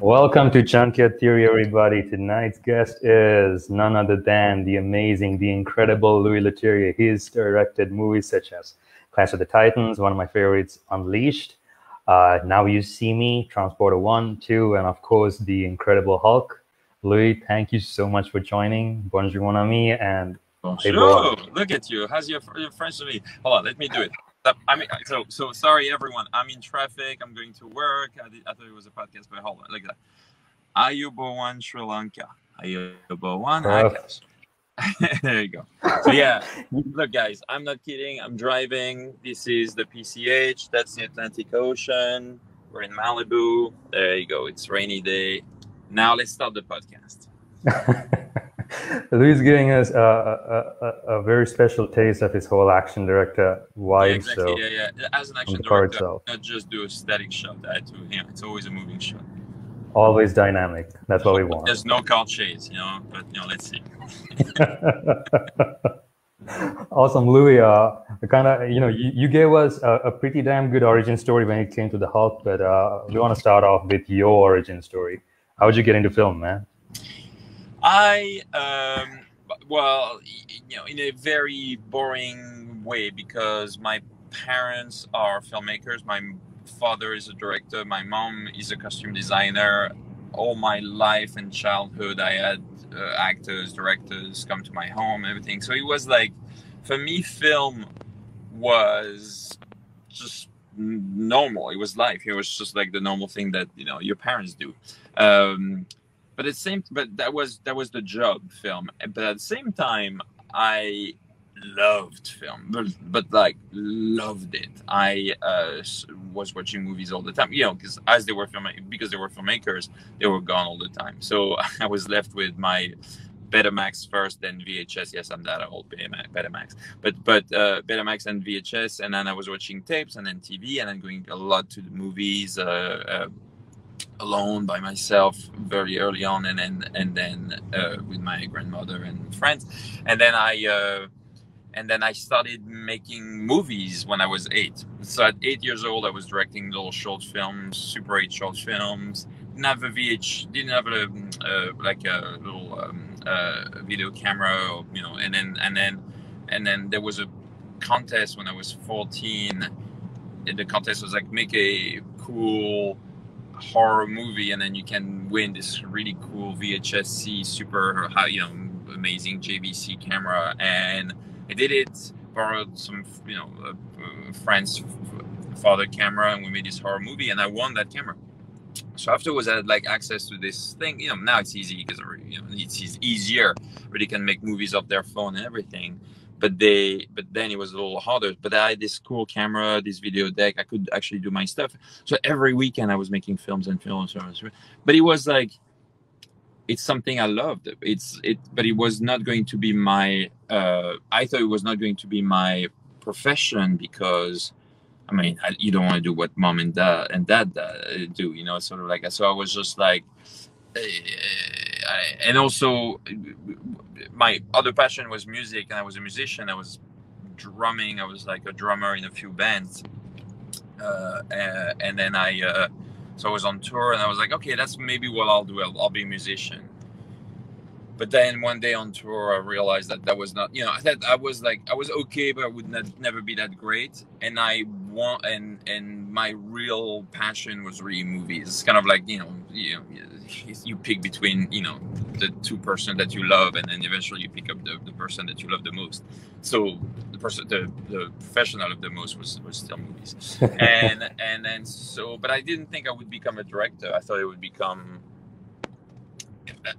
Welcome to Junkyard Theory, everybody. Tonight's guest is none other than the amazing, the incredible Louis Leterrier. He's directed movies such as Clash of the Titans, one of my favorites, Unleashed, uh, Now You See Me, Transporter 1, 2, and of course, The Incredible Hulk. Louis, thank you so much for joining. Bonjour, mon ami, and Bonjour. Look at you. How's your, your French to me? Hold on, let me do it. I mean, so so sorry, everyone. I'm in traffic. I'm going to work. I, did, I thought it was a podcast, but hold on, like that. Ayubowan Sri Lanka. Ayubowan Akash. there you go. So yeah, look, guys, I'm not kidding. I'm driving. This is the PCH. That's the Atlantic Ocean. We're in Malibu. There you go. It's rainy day. Now let's start the podcast. Louis giving us a, a, a, a, very special taste of his whole action director vibe. Yeah, exactly. So yeah, yeah. As an action director, not just do a static shot. I do, it's always a moving shot. Always dynamic. That's what we want. There's no car chase, you know. But you know, let's see. awesome, Louis. Uh, kind of, you know, you, you gave us a, a, pretty damn good origin story when it came to the Hulk, but uh, we want to start off with your origin story. How would you get into film, man? I um, well, you know, in a very boring way because my parents are filmmakers. My father is a director. My mom is a costume designer. All my life and childhood, I had uh, actors, directors come to my home, everything. So it was like, for me, film was just normal. It was life. It was just like the normal thing that you know your parents do. Um, but the same but that was that was the job film but at the same time i loved film but, but like loved it i uh, was watching movies all the time you know because as they were film because they were filmmakers they were gone all the time so i was left with my Betamax first, then VHS. Yes, I'm that old Betamax, but but uh, Betamax and VHS, and then I was watching tapes, and then TV, and then going a lot to the movies. Uh, uh, alone by myself very early on and then and then uh, with my grandmother and friends. And then i uh, and then i started making movies when i was eight. So at eight years old i was directing little short films super eight short films. Didn't have a vh didn't have a uh, like a little um, uh, video camera you know and then and then and then there was a contest when i was 14 and the contest was like make a cool horror movie and then you can win this really cool VHS-C super high, you know, amazing JVC camera. And I did it, borrowed some, you know, friend's father camera, and we made this horror movie, and I won that camera. So afterwards, I had like access to this thing. You know, now it's easy because you know it's easier. Really can make movies off their phone and everything but they but then it was a little harder. But i had this cool camera this video deck. I could actually do my stuff. So every weekend i was making films and films but it was like it's something i loved. It's it but it was not going to be my uh i thought it was not going to be my profession because i mean I, you don't want to do what mom and dad and dad uh, do you know sort of like so i was just like uh, and also my other passion was music and i was a musician i was drumming i was like a drummer in a few bands uh, and then i uh, so i was on tour and i was like okay that's maybe what i'll do i'll, I'll be a musician. But then one day on tour i realized that that was not you know that i was like i was okay but i would not, never be that great. And i want and and my real passion was really movies. It's kind of like you know you know you pick between you know the two person that you love and then eventually you pick up the, the person that you love the most. So the person the, the professional of the most was, was still movies. And and then so but i didn't think i would become a director. I thought it would become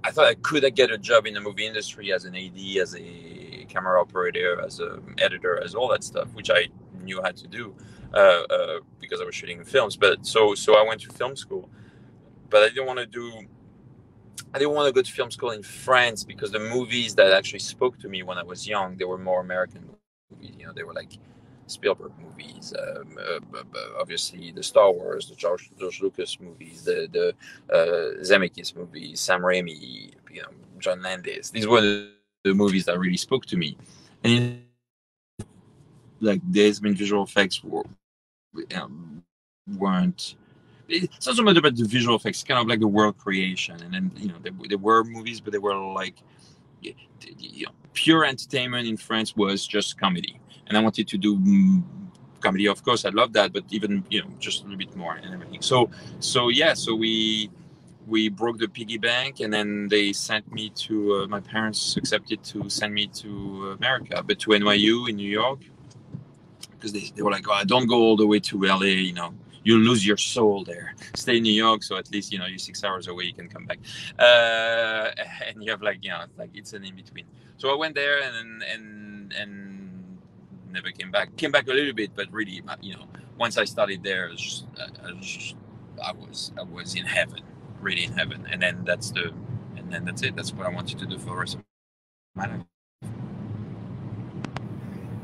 i thought i could get a job in the movie industry as an ad as a camera operator as an editor as all that stuff which i knew how to do uh, uh, because i was shooting films. But so so i went to film school but I didn't want to do. I didn't want to go to film school in France because the movies that actually spoke to me when I was young, they were more American movies. You know, they were like Spielberg movies, um, uh, obviously the Star Wars, the George, George Lucas movies, the the uh, Zemeckis movies, Sam Raimi, you know, John Landis. These were the, movies that really spoke to me, and like there's been visual effects were, um, weren't it's also much about the visual effects, kind of like the world creation. And then you know there, there were movies, but they were like you know, pure entertainment in France was just comedy, and I wanted to do mm, comedy. Of course, I love that, but even you know just a little bit more and everything. So so yeah, so we we broke the piggy bank and then they sent me to uh, my parents accepted to send me to america but to nyu in new york because they, they were like oh don't go all the way to la you know you'll lose your soul there stay in new york so at least you know you're six hours away you can come back uh, and you have like you know like it's an in-between so i went there and and and never came back came back a little bit but really you know once i started there I was, just, I was, I was I was in heaven really in heaven. And then that's the, and then that's it. That's what I wanted to do for the rest of my life.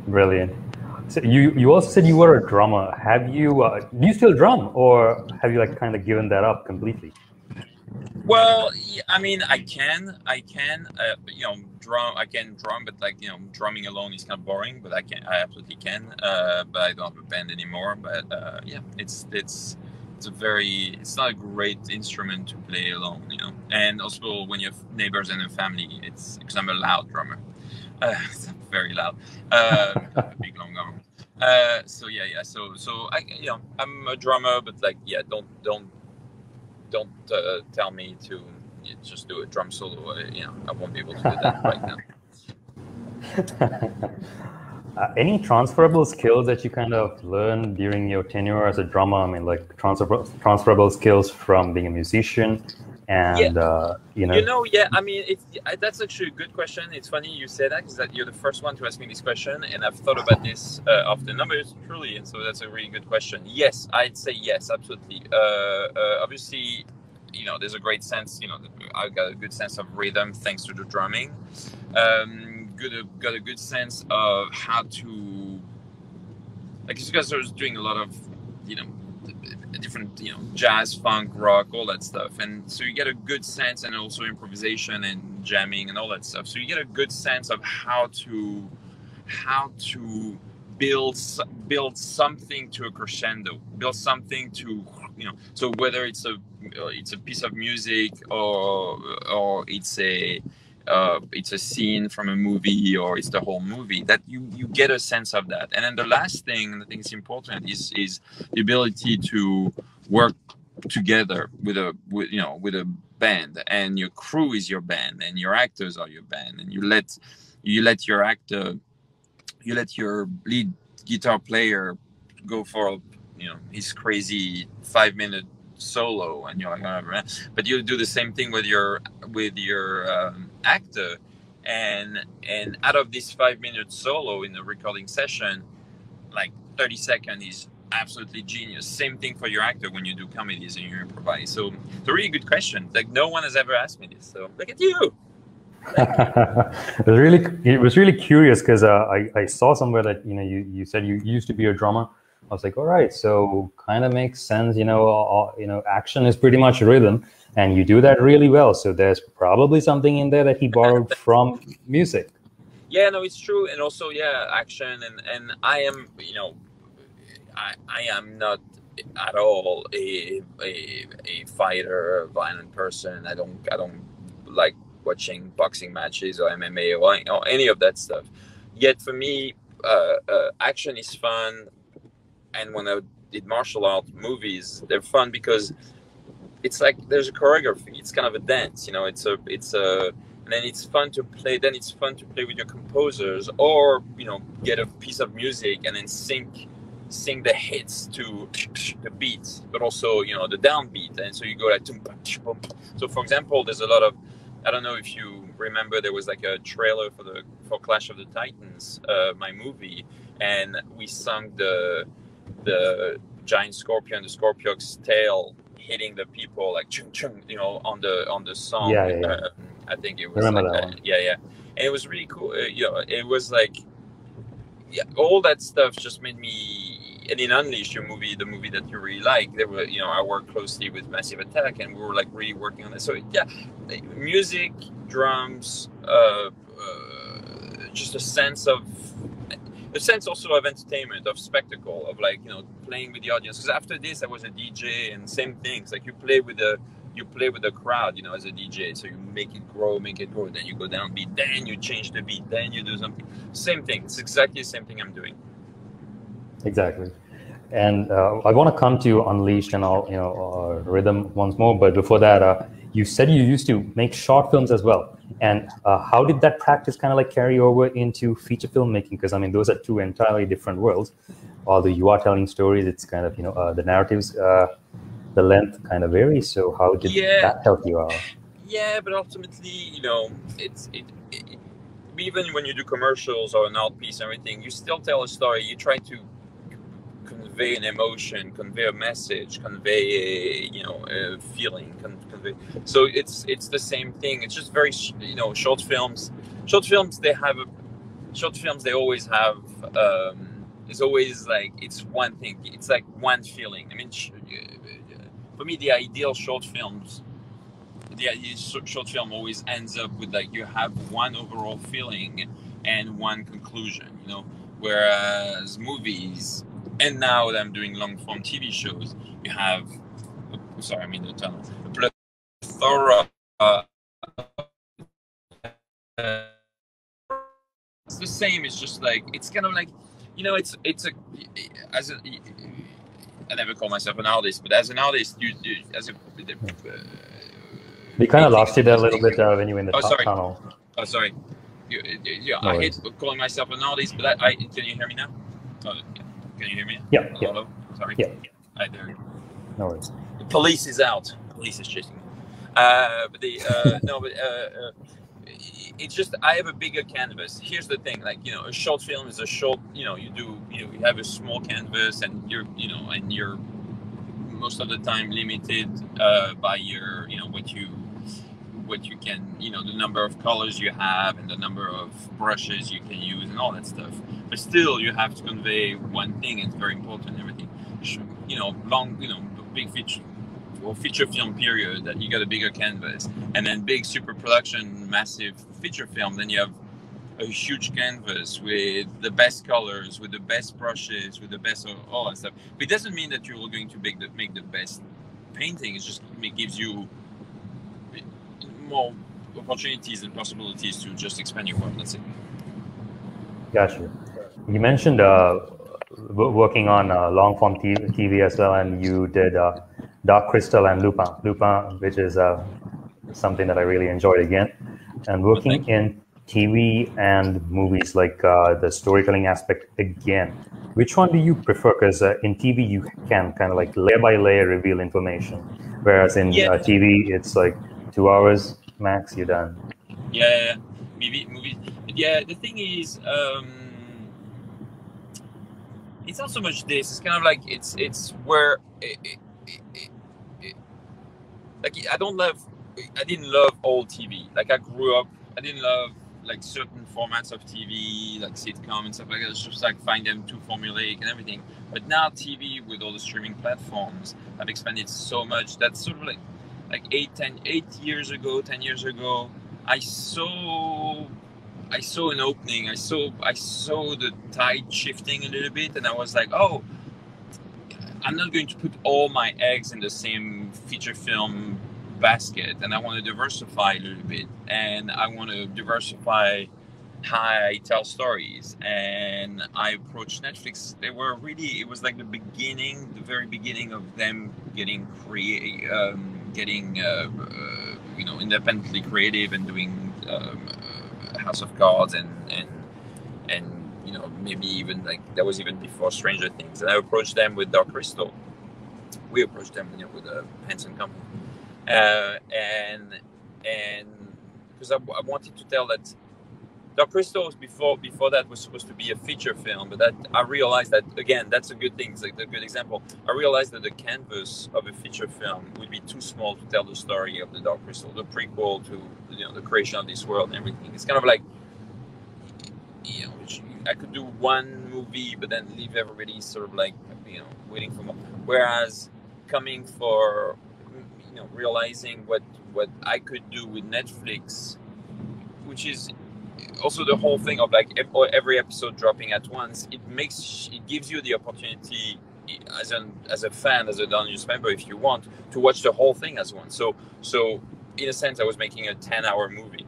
Brilliant. You you also said you were a drummer. Have you uh, do you still drum, or have you like kind of given that up completely? Well, I mean, I can, I can, uh, you know, drum. I can drum, but like you know, drumming alone is kind of boring. But I can, I absolutely can. Uh, but I don't have a band anymore. But uh, yeah, it's it's it's a very it's not a great instrument to play alone you know and also when you have neighbors and a family it's because i'm a loud drummer uh, very loud. Uh, big long arm. Uh, so yeah yeah. So so i you know i'm a drummer but like yeah don't don't don't uh, tell me to just do a drum solo. Uh, you know i won't be able to do that right now. Uh, any transferable skills that you kind of learned during your tenure as a drummer? I mean, like transferable transferable skills from being a musician, and yeah. uh, you know. You know, yeah. I mean, it's that's actually a good question. It's funny you say that because that you're the first one to ask me this question, and I've thought about this uh, often. No, but truly, and so that's a really good question. Yes, I'd say yes, absolutely. Uh, uh, obviously, you know, there's a great sense. You know, I've got a good sense of rhythm thanks to the drumming. Um, good got a good sense of how to like because I was doing a lot of you know different you know jazz funk rock all that stuff. And so you get a good sense and also improvisation and jamming and all that stuff. So you get a good sense of how to how to build build something to a crescendo build something to you know so whether it's a uh, it's a piece of music or or it's a uh, it's a scene from a movie or it's the whole movie that you you get a sense of that. And then the last thing i think is important is is the ability to work together with a with you know with a band. And your crew is your band and your actors are your band and you let you let your actor you let your lead guitar player go for you know his crazy five minute solo and you're like whatever but you do the same thing with your with your um, actor. And and out of this five minute solo in the recording session like 30 seconds is absolutely genius. Same thing for your actor when you do comedies and you improvise. So it's a really good question. Like no one has ever asked me this so look at you. It was really it was really curious because uh, I, I saw somewhere that you know you, you said you used to be a drummer. I was like, all right, so kind of makes sense. You know, you know, action is pretty much rhythm, and you do that really well. So there's probably something in there that he borrowed from music. Yeah, no, it's true, and also yeah, action, and and I am, you know, I I am not at all a a, a fighter, a violent person. I don't I don't like watching boxing matches or MMA or, or any of that stuff. Yet for me, uh, uh, action is fun and when I did martial art movies, they're fun because it's like there's a choreography. It's kind of a dance, you know. It's a it's a and then it's fun to play. Then it's fun to play with your composers, or you know, get a piece of music and then sync sing the hits to the beats, but also you know the downbeat, and so you go like. So for example, there's a lot of I don't know if you remember there was like a trailer for the for Clash of the Titans, uh, my movie, and we sung the the giant scorpion, the scorpion's tail hitting the people like chung chung, you know, on the on the song. Yeah, yeah, yeah. Uh, I think it was like that. yeah, yeah, and it was really cool. Uh, you know, it was like yeah, all that stuff just made me. And in Unleashed, your movie, the movie that you really like, there were, you know, I worked closely with Massive Attack, and we were like really working on it. So yeah, music, drums, uh, uh, just a sense of a sense also of entertainment, of spectacle, of like you know playing with the audience. Because after this, I was a DJ, and same things. Like you play with the you play with the crowd, you know, as a DJ. So you make it grow, make it grow. Then you go down beat. Then you change the beat. Then you do something. Same thing. It's exactly the same thing I'm doing. Exactly. And uh, I want to come to Unleashed and all, you know, uh, rhythm once more. But before that, uh, you said you used to make short films as well. And uh, how did that practice kind of like carry over into feature filmmaking? Because I mean, those are two entirely different worlds. Although you are telling stories, it's kind of you know uh, the narratives, uh, the length kind of varies. So how did Yeah. that help you out? Yeah, but ultimately, you know, it's it, it. Even when you do commercials or an art piece and everything, you still tell a story. You try to convey an emotion, convey a message, convey a, you know a feeling. Con- convey. So it's it's the same thing. It's just very you know short films. Short films they have a short films they always have. Um, it's always like it's one thing. It's like one feeling. I mean, sh- for me, the ideal short films the idea short film always ends up with like you have one overall feeling and one conclusion you know whereas movies and now that i'm doing long form tv shows you have oh, sorry i'm in the tunnel uh, it's the same it's just like it's kind of like you know it's it's a as a I never call myself an artist, but as an artist, you, you as a uh, We kind of lost you there a little bit like- uh, when you were in the Oh, sorry. tunnel. Oh, sorry. You, you, you- No I worries. hate calling myself an artist, but I, I can you hear me now? Oh. Can you hear me? Yeah, Hello, yeah. Sorry. yeah. Hi there. No worries. The police is out. Police is chasing me. Uh, but the uh, no, but uh, uh, it's just I have a bigger canvas. Here's the thing, like you know, a short film is a short. You know, you do you, know, you have a small canvas, and you're you know, and you're most of the time limited uh, by your you know what you what you can you know the number of colors you have and the number of brushes you can use and all that stuff. But still, you have to convey one thing. It's very important. Everything, you know, long you know, big feature or feature film period that you got a bigger canvas and then big super production massive feature film then you have a huge canvas with the best colors with the best brushes with the best of all that stuff. But it doesn't mean that you're going to make the, make the best painting. It just it gives you more opportunities and possibilities to just expand your work. That's it. Got you. You mentioned uh, working on uh, long form TV as well, and you did uh, Dark Crystal and Lupin. Lupin, which is uh, something that I really enjoyed again. And working in TV and movies, like uh, the storytelling aspect again, which one do you prefer? Because uh, in TV, you can kind of like layer by layer reveal information, whereas in Yeah. uh, TV, it's like two hours max, you're done. Yeah, movie, movie. Yeah, the thing is, um, it's not so much this. It's kind of like it's it's where it- like I don't love. I didn't love old TV. Like I grew up. I didn't love like certain formats of TV, like sitcom and stuff like that. It's just like find them too formulaic and everything. But now TV with all the streaming platforms have expanded so much. That's sort of like like eight, ten, eight years ago, ten years ago. I saw I saw an opening. I saw I saw the tide shifting a little bit, and I was like, oh, I'm not going to put all my eggs in the same feature film basket, and I want to diversify a little bit, and I want to diversify how I tell stories. And I approached Netflix. They were really it was like the beginning, the very beginning of them getting create, um, getting uh, uh, you know independently creative and doing um, uh, House of Cards and and and you know maybe even like that was even before Stranger Things. And I approached them with Dark Crystal. We approached them you know with a Henson company, uh, and and because I, I wanted to tell that Dark Crystal before before that was supposed to be a feature film, but that I realized that again that's a good thing. It's like a good example. I realized that the canvas of a feature film would be too small to tell the story of the Dark Crystal, the prequel to you know the creation of this world and everything. It's kind of like you know I could do one movie, but then leave everybody sort of like you know waiting for more. Whereas coming for you know realizing what what I could do with Netflix, which is also the whole thing of like every episode dropping at once it makes it gives you the opportunity as an as a fan as a News member if you want to watch the whole thing as one. So so in a sense i was making a 10 hour movie.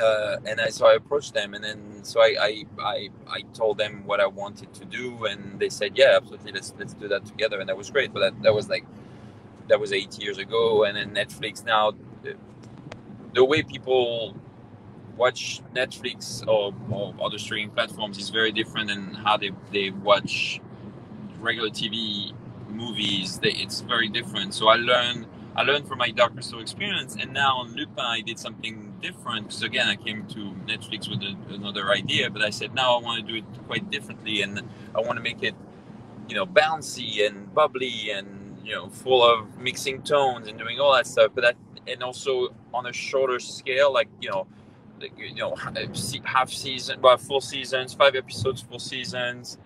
Uh, and I, so I approached them, and then so I, I, I I told them what I wanted to do, and they said, "Yeah, absolutely, let's let's do that together," and that was great. But that, that was like that was eight years ago, and then Netflix now, the, way people watch Netflix or, or other streaming platforms is very different than how they, they watch regular TV movies. They, it's very different. So I learned I learned from my Dark Crystal experience, and now on Lupin I did something different. Because again, I came to Netflix with a, another idea, but I said now I want to do it quite differently, and I want to make it, you know, bouncy and bubbly and you know, full of mixing tones and doing all that stuff. But that, and also on a shorter scale, like you know, like, you know, half season, well, full seasons, five episodes, full seasons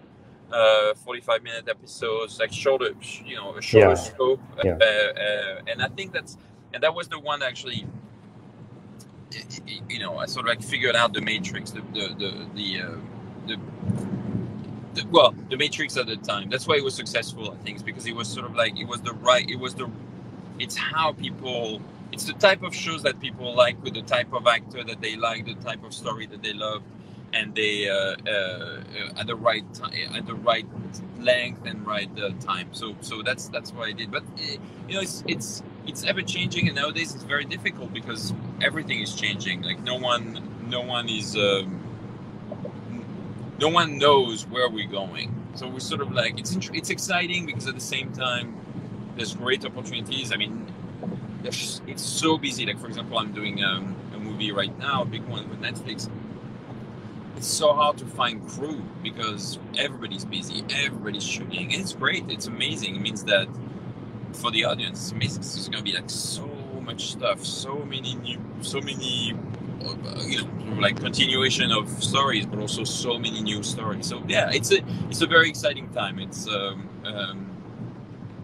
uh, 45 minute episodes, like shorter, you know, a shorter yeah. scope. Yeah. Uh, uh, and I think that's, and that was the one actually, you know, I sort of like figured out the matrix, the, the, the, the, uh, the, the, well, the matrix at the time. That's why it was successful, I think, because it was sort of like, it was the right, it was the, it's how people, it's the type of shows that people like with the type of actor that they like, the type of story that they love and they uh, uh, at the right time, at the right length and right uh, time. So so that's that's what I did. But uh, you know, it's it's it's ever changing, and nowadays it's very difficult because everything is changing. Like no one no one is um, no one knows where we're going. So we're sort of like it's it's exciting because at the same time there's great opportunities. I mean, it's so busy. Like for example, I'm doing um, a movie right now, a big one with Netflix it's so hard to find crew because everybody's busy, everybody's shooting. And it's great, it's amazing. It means that for the audience, it's. There's gonna be like so much stuff, so many new, so many, uh, you know, like continuation of stories, but also so many new stories. So yeah, it's a it's a very exciting time. It's um, um,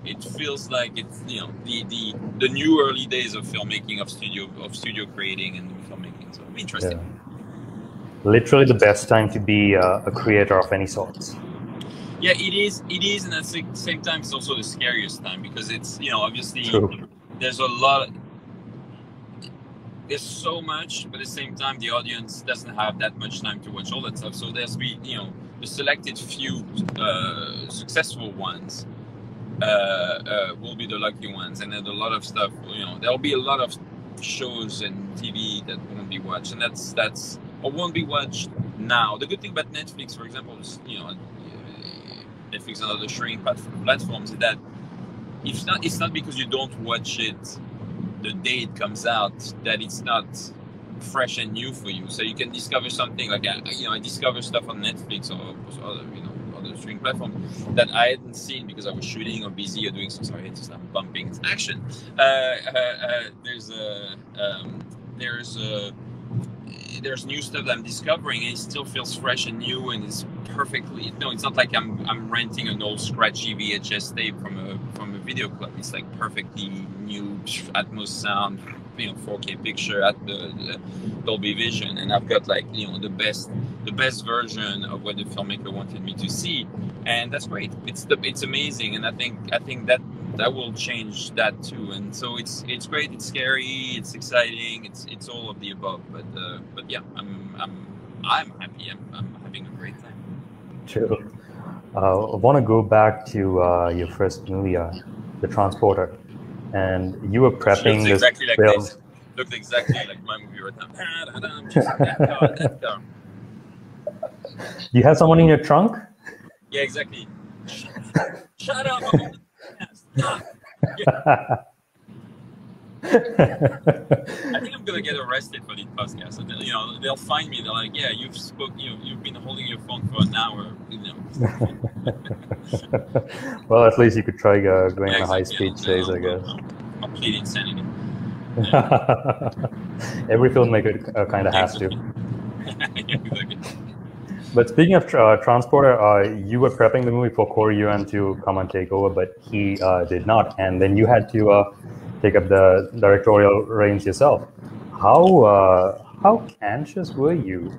it feels like it's you know the the the new early days of filmmaking, of studio of studio creating and filmmaking. So interesting. Yeah literally the best time to be uh, a creator of any sorts. Yeah, it is. It is, and at the same time, it's also the scariest time because it's you know obviously True. there's a lot. There's so much, but at the same time, the audience doesn't have that much time to watch all that stuff. So there's be you know the selected few uh, successful ones uh, uh, will be the lucky ones, and then a lot of stuff. You know, there'll be a lot of shows and TV that won't be watched, and that's that's or won't be watched now. The good thing about Netflix, for example, is you know Netflix and other streaming platforms is that it's not it's not because you don't watch it the day it comes out that it's not fresh and new for you. So you can discover something like I, you know I discover stuff on Netflix or, other you know other streaming platforms that I hadn't seen because I was shooting or busy or doing some sorry it's not bumping it's action. Uh, uh, uh, there's a um, there's a there's new stuff that I'm discovering, and it still feels fresh and new, and it's perfectly. No, it's not like I'm I'm renting an old scratchy VHS tape from a from a video club. It's like perfectly new Atmos sound, you know, 4K picture at the, the Dolby Vision, and I've got like you know the best the best version of what the filmmaker wanted me to see, and that's great. It's the it's amazing, and I think I think that that will change that too. And so it's it's great. It's scary. It's exciting. It's it's all of the above. But uh, but yeah, I'm I'm I'm happy. I'm, I'm having a great time. True. Uh, I want to go back to uh, your first movie, uh, The Transporter, and you were prepping this exactly like film. This. Looked exactly like my movie right now. Just that car, that. You have someone in your trunk? Yeah, exactly. Shut up. I think I'm gonna get arrested for this podcast. And, you know, they'll find me. They're like, "Yeah, you've spoke. You you've been holding your phone for an hour." You know. well, at least you could try uh, going yeah, on a high speed yeah, chase, I guess. Complete insanity. Yeah. Every filmmaker uh, kind of has to. But speaking of uh, Transporter, uh, you were prepping the movie for Corey Yuen to come and take over, but he uh, did not. And then you had to uh, take up the directorial reins yourself. how uh, how anxious were you?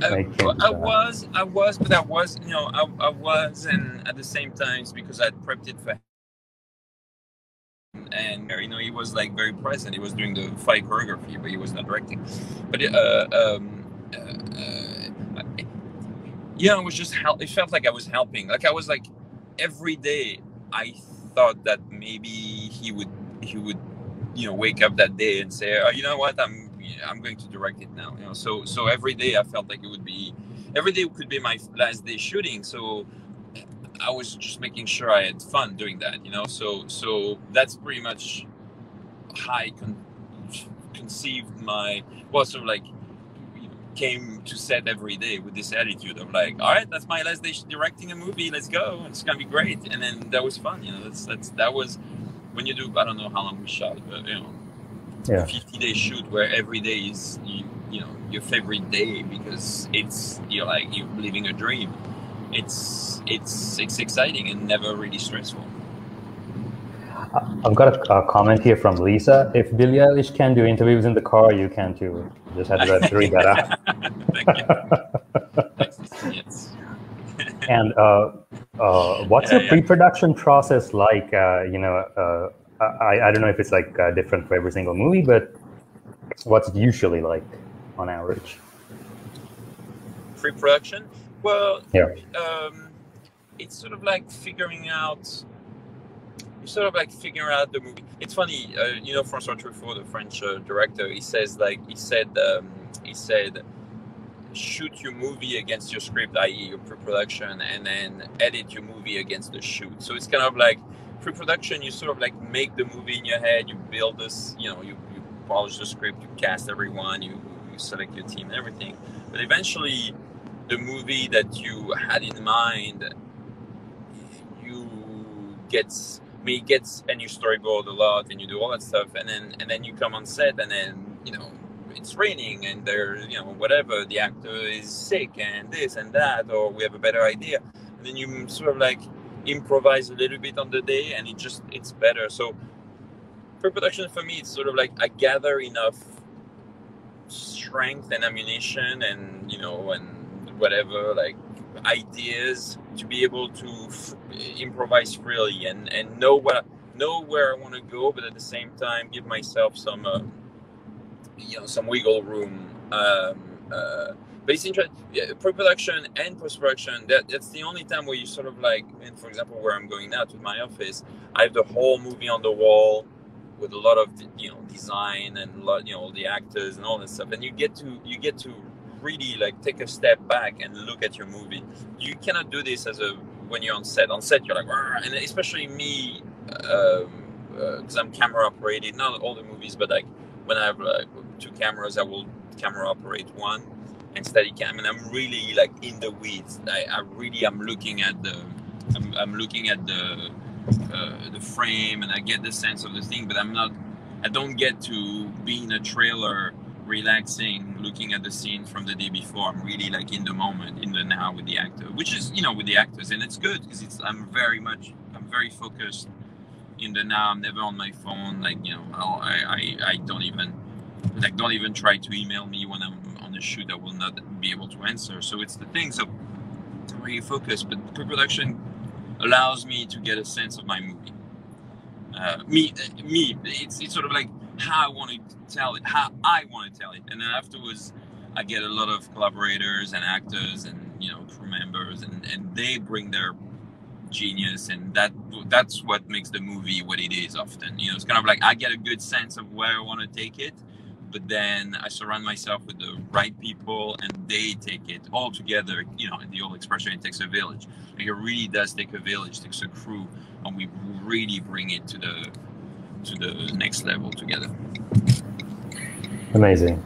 I, I, was, I was, but I was, you know, I, I was, and at the same time, because I'd prepped it for him and you know he was like very present. He was doing the fight choreography, but he was not directing. But uh, um, uh, uh, yeah, it was just help. It felt like I was helping. Like I was like every day. I thought that maybe he would he would you know wake up that day and say, oh, you know what, I'm I'm going to direct it now. You know, so so every day I felt like it would be every day could be my last day shooting. So I was just making sure I had fun doing that. You know, so so that's pretty much how I con- conceived my well, sort of like came to set every day with this attitude of like, all right, that's my last day directing a movie. Let's go. It's gonna be great. And then that was fun. You know, that's that's that was when you do. I don't know how long we shot, but you know, yeah. 50 day shoot where every day is you, you know your favorite day because it's you're like you're living a dream. It's it's it's exciting and never really stressful. I've got a, a, comment here from Lisa. If Billie Eilish can do interviews in the car, you can too. Just had to read that out. yes. and uh, uh, what's yeah, the pre-production process like? Uh, you know, uh, I, I don't know if it's like uh, different for every single movie, but what's it usually like on average? Pre-production? Well, yeah. Um, it's sort of like figuring out you sort of like figure out the movie. It's funny, uh, you know, Francois Truffaut, the French uh, director, he says like he said um, he said shoot your movie against your script, i.e., your pre-production, and then edit your movie against the shoot. So it's kind of like pre-production. You sort of like make the movie in your head. You build this, you know, you, you polish the script, you cast everyone, you, you select your team and everything. But eventually, the movie that you had in mind, you gets me gets and you storyboard a lot and you do all that stuff and then and then you come on set and then you know it's raining and there you know whatever the actor is sick and this and that or we have a better idea. And then you sort of like improvise a little bit on the day and it just it's better. So pre-production for me it's sort of like i gather enough strength and ammunition and you know and whatever like ideas to be able to f- improvise freely and and know what know where I want to go, but at the same time give myself some uh, you know some wiggle room. Um, uh, but it's interesting. Yeah, pre-production and post-production. That that's the only time where you sort of like, and for example, where I'm going now to my office, I have the whole movie on the wall with a lot of you know design and lot you know all the actors and all that stuff, and you get to you get to really like take a step back and look at your movie. You cannot do this as a when you're on set. On set, you're like, and especially me, because um, uh, I'm camera operated. Not all the movies, but like when I have like two cameras, I will camera operate one and steady cam, and I'm really like in the weeds. I, I really am looking at the, I'm, I'm looking at the, uh, the frame, and I get the sense of the thing, but I'm not. I don't get to be in a trailer relaxing, looking at the scene from the day before. I'm really like in the moment, in the now with the actor, which is you know with the actors, and it's good because it's I'm very much I'm very focused in the now. I'm never on my phone. Like you know, I I, I don't even like don't even try to email me when I'm on a shoot. I will not be able to answer. So it's the thing. So I'm really focused, but pre-production allows me to get a sense of my movie. Uh, me, me, it's it's sort of like how I want to tell it, how I want to tell it. And then afterwards, I get a lot of collaborators and actors and you know crew members, and and they bring their genius, and that that's what makes the movie what it is. Often, you know, it's kind of like I get a good sense of where I want to take it, but then I surround myself with the right people, and they take it all together. You know, the old expression, it takes a village. Like it really does take a village, takes a crew, and we really bring it to the to the next level together. Amazing.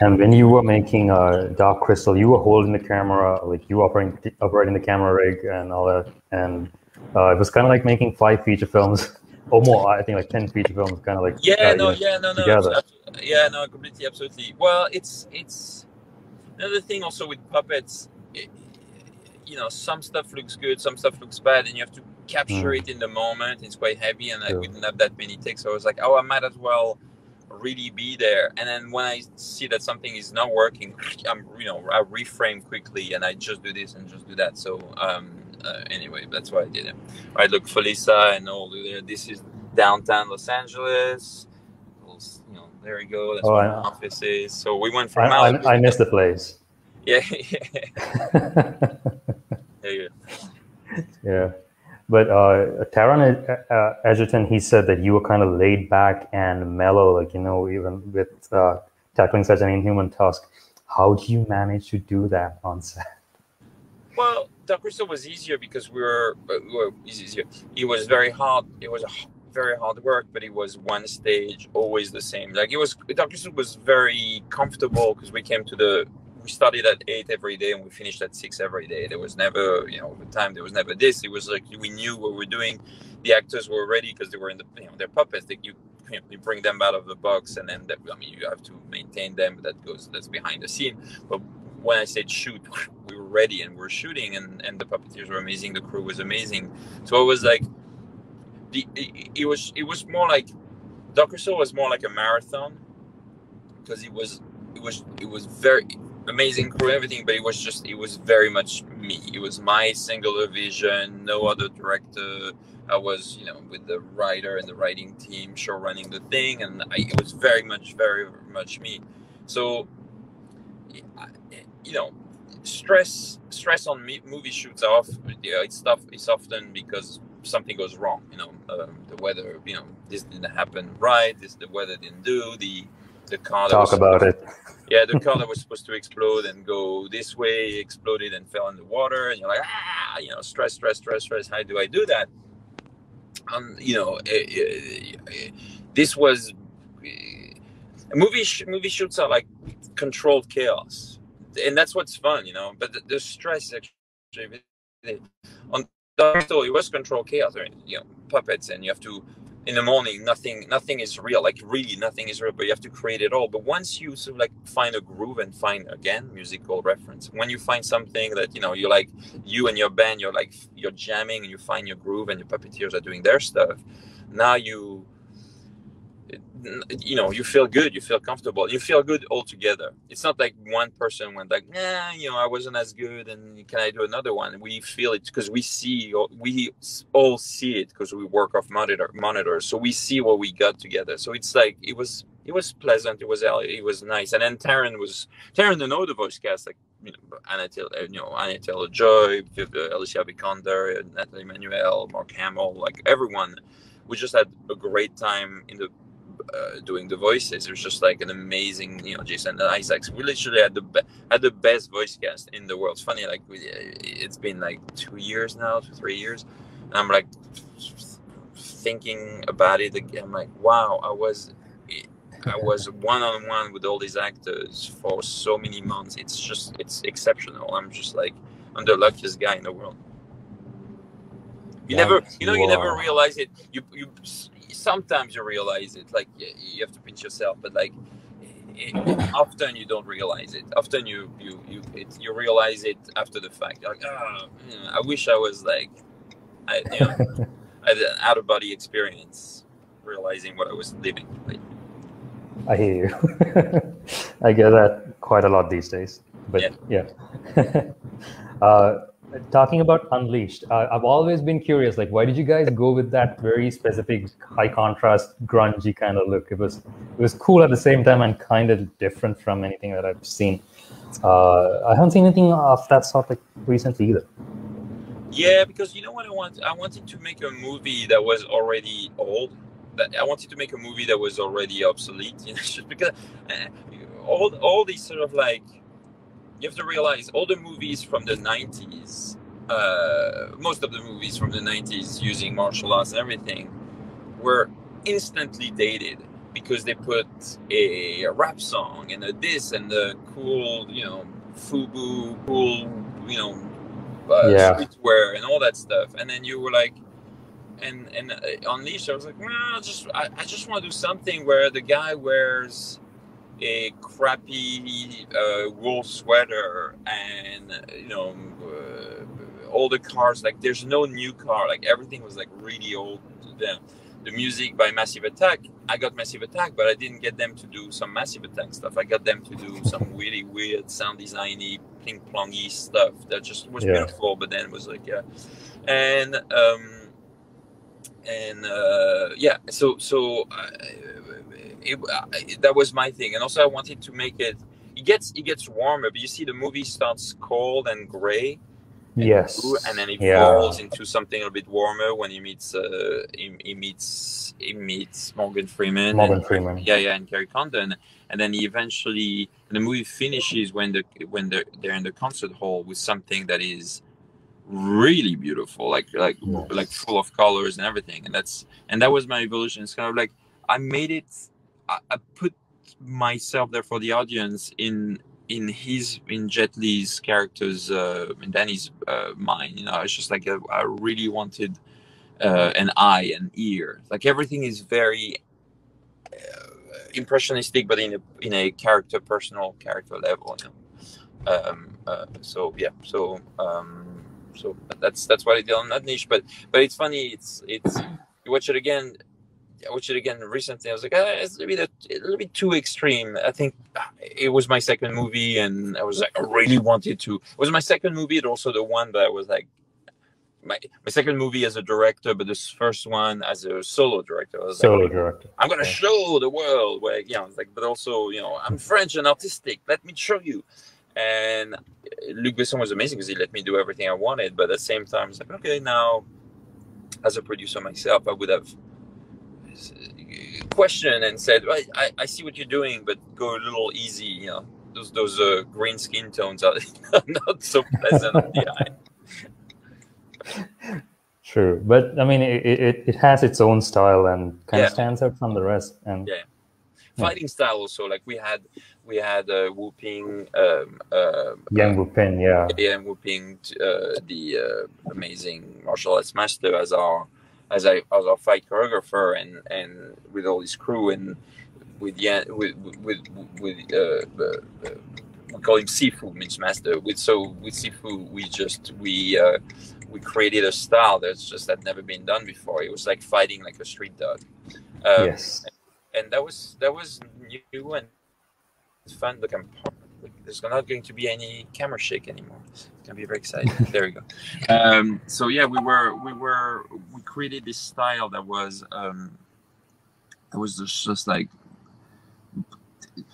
And when you were making uh, Dark Crystal, you were holding the camera, like you operating operating the camera rig and all that, and uh, it was kind of like making five feature films or more. I think like ten feature films, kind of like yeah, uh, no, yeah, no, no, together. yeah, no, completely, absolutely. Well, it's it's another thing also with puppets. It, you know, some stuff looks good, some stuff looks bad, and you have to capture mm. it in the moment. It's quite heavy, and I, didn't have that many takes. So I was like, oh, I might as well really be there. And then when I see that something is not working, I'm you know I reframe quickly and I just do this and just do that. So um, uh, anyway, that's why I did it. All right, look, Felisa and all there. This is downtown Los Angeles. You know, there we go. That's Oh, where my office is. So we went from I. I, I miss the place. Yeah, yeah, yeah. yeah. But uh, Taron uh, Egerton, he said that you were kind of laid back and mellow, like, you know, even with uh, tackling such an inhuman task. How do you manage to do that on set? Well, Dark Crystal was easier because we were, uh, we were it's easier. It was very hard. It was very hard work, but it was one stage, always the same. Like it was, Dark Crystal was very comfortable because we came to the, we started at eight every day and we finished at six every day. There was never, you know, over time there was never this. It was like we knew what we were doing. The actors were ready because they were in the, you know, they're puppets. They, you, you, bring them out of the box and then, that, I mean, you have to maintain them. That goes, that's behind the scene. But when I said shoot, we were ready and we are shooting, and, and the puppeteers were amazing. The crew was amazing. So it was like, the it, it was it was more like, Doctor Soul was more like a marathon, because it was it was it was very amazing crew everything, but it was just it was very much me. It was my singular vision, no other director. I was, you know, with the writer and the writing team, show running the thing, and I, it was very much, very much me. So you know stress stress on me, movie shoots off yeah, it's stuff it's often because something goes wrong you know um, the weather you know this didn't happen right this the weather didn't do the the car Talk was about it. yeah the car that was supposed to explode and go this way exploded and fell in the water and you're like ah you know stress stress stress stress how do i do that um you know eh, eh, eh, this was eh, movie sh- movie shoots are like controlled chaos and that's what's fun you know but the, the stress actually on Dark it was controlled chaos you know puppets and you have to in the morning nothing nothing is real like really nothing is real but you have to create it all. But once you sort of like find a groove and find again musical reference when you find something that you know you like you and your band you're like you're jamming and you find your groove and your puppeteers are doing their stuff now you you know you feel good you feel comfortable you feel good all together it's not like one person went like nah you know i wasn't as good and can i do another one? We feel it because we see we all see it because we work off monitor monitors so we see what we got together. So it's like it was it was pleasant it was it was nice. And then Taron was Taron the know the voice cast like you know Anya Taylor, uh, you know Anya Joy Alicia Vikander Natalie Emmanuel Mark Hamill like everyone we just had a great time in the uh, doing the voices. It was just like an amazing, you know, Jason and Isaacs. We literally had the be- had the best voice cast in the world. It's funny, like we, it's been like two years now, two three years, and I'm like thinking about it again. I'm like, wow, I was. I was one on one with all these actors for so many months. It's just, it's exceptional. I'm just like, I'm the luckiest guy in the world. You Yeah, never, you know, you you never realize it. You, you, sometimes you realize it. Like you have to pinch yourself, but like it, often you don't realize it. Often you, you, you, it, you realize it after the fact. You're like, oh, I wish I was like, I, you know, I had an out of body experience, realizing what I was living. Like, I hear you. I get that quite a lot these days. But yeah. uh, talking about Unleashed, uh, I've always been curious. Like, why did you guys go with that very specific high contrast, grungy kind of look? It was it was cool at the same time and kind of different from anything that I've seen. Uh, I haven't seen anything of that sort like recently either. Yeah, because you know what I want? I wanted to make a movie that was already old. That I wanted to make a movie that was already obsolete. You know, just because uh, all all these sort of like you have to realize all the movies from the '90s, uh, most of the movies from the '90s using martial arts and everything, were instantly dated because they put a, rap song and a this and the cool, you know, FUBU, cool, you know, uh, Yeah. streetwear and all that stuff. And then you were like, and and uh, Unleashed, I was like, well, I just I, I just want to do something where the guy wears a crappy uh, wool sweater and you know uh, all the cars like there's no new car like everything was like really old then the music by Massive Attack. I got Massive Attack, but I didn't get them to do some Massive Attack stuff. I got them to do some really weird sound designy, ping plongy stuff that just was yeah. beautiful. But then it was like, yeah, and um, and uh, yeah, so so uh, it, uh, that was my thing, and also I wanted to make it. It gets it gets warmer, but you see the movie starts cold and gray and yes blue, and then it yeah. falls into something a bit warmer when he meets uh, he, he meets he meets Morgan Freeman Morgan and, Freeman yeah yeah and Kerry Condon and then he eventually the movie finishes when the when they're, they're in the concert hall with something that is really beautiful like like yes. like full of colors and everything and that's and that was my evolution it's kind of like I made it I, I put myself there for the audience in in his in Jet Li's character's uh, in Danny's uh, mind, you know, it's just like a, I really wanted uh, an eye, an ear. Like everything is very uh, impressionistic, but in a in a character, personal character level. You know? um, uh, so yeah, so um, so that's that's what I did on that niche. But but it's funny. It's it's you watch it again I watched it again recently. I was like, ah, it's a, bit, a little bit too extreme. I think it was my second movie, and I was like, I really wanted to. It was my second movie, and also the one that I was like, my my second movie as a director, but this first one as a solo director. I was solo like, director. I'm gonna yeah. show the world where you know, like, but also you know, I'm French and artistic. Let me show you. And Luc Besson was amazing because he let me do everything I wanted, but at the same time, it's like, okay, now as a producer myself, I would have questioned and said, I, I, I, see what you're doing, but go a little easy. You know, those those uh, green skin tones are not so pleasant on the eye. True, but I mean, it, it, it has its own style and kind yeah. of stands out from the rest. And yeah, fighting style also. Like we had we had uh, Woo-ping, um, uh, Yuen Woo-ping, yeah, Yuen Woo-ping, uh, the uh, amazing martial arts master as our as I as a fight choreographer and and with all his crew and with yeah with with with uh, uh, we call him Sifu means master. With so with Sifu we just we uh, we created a style that's just had never been done before. It was like fighting like a street dog. Um, yes. And, that was that was new and fun. Look, I'm there's not going to be any camera shake anymore. It's gonna be very exciting. there we go. Um, so yeah, we were we were we created this style that was um, that was just, just like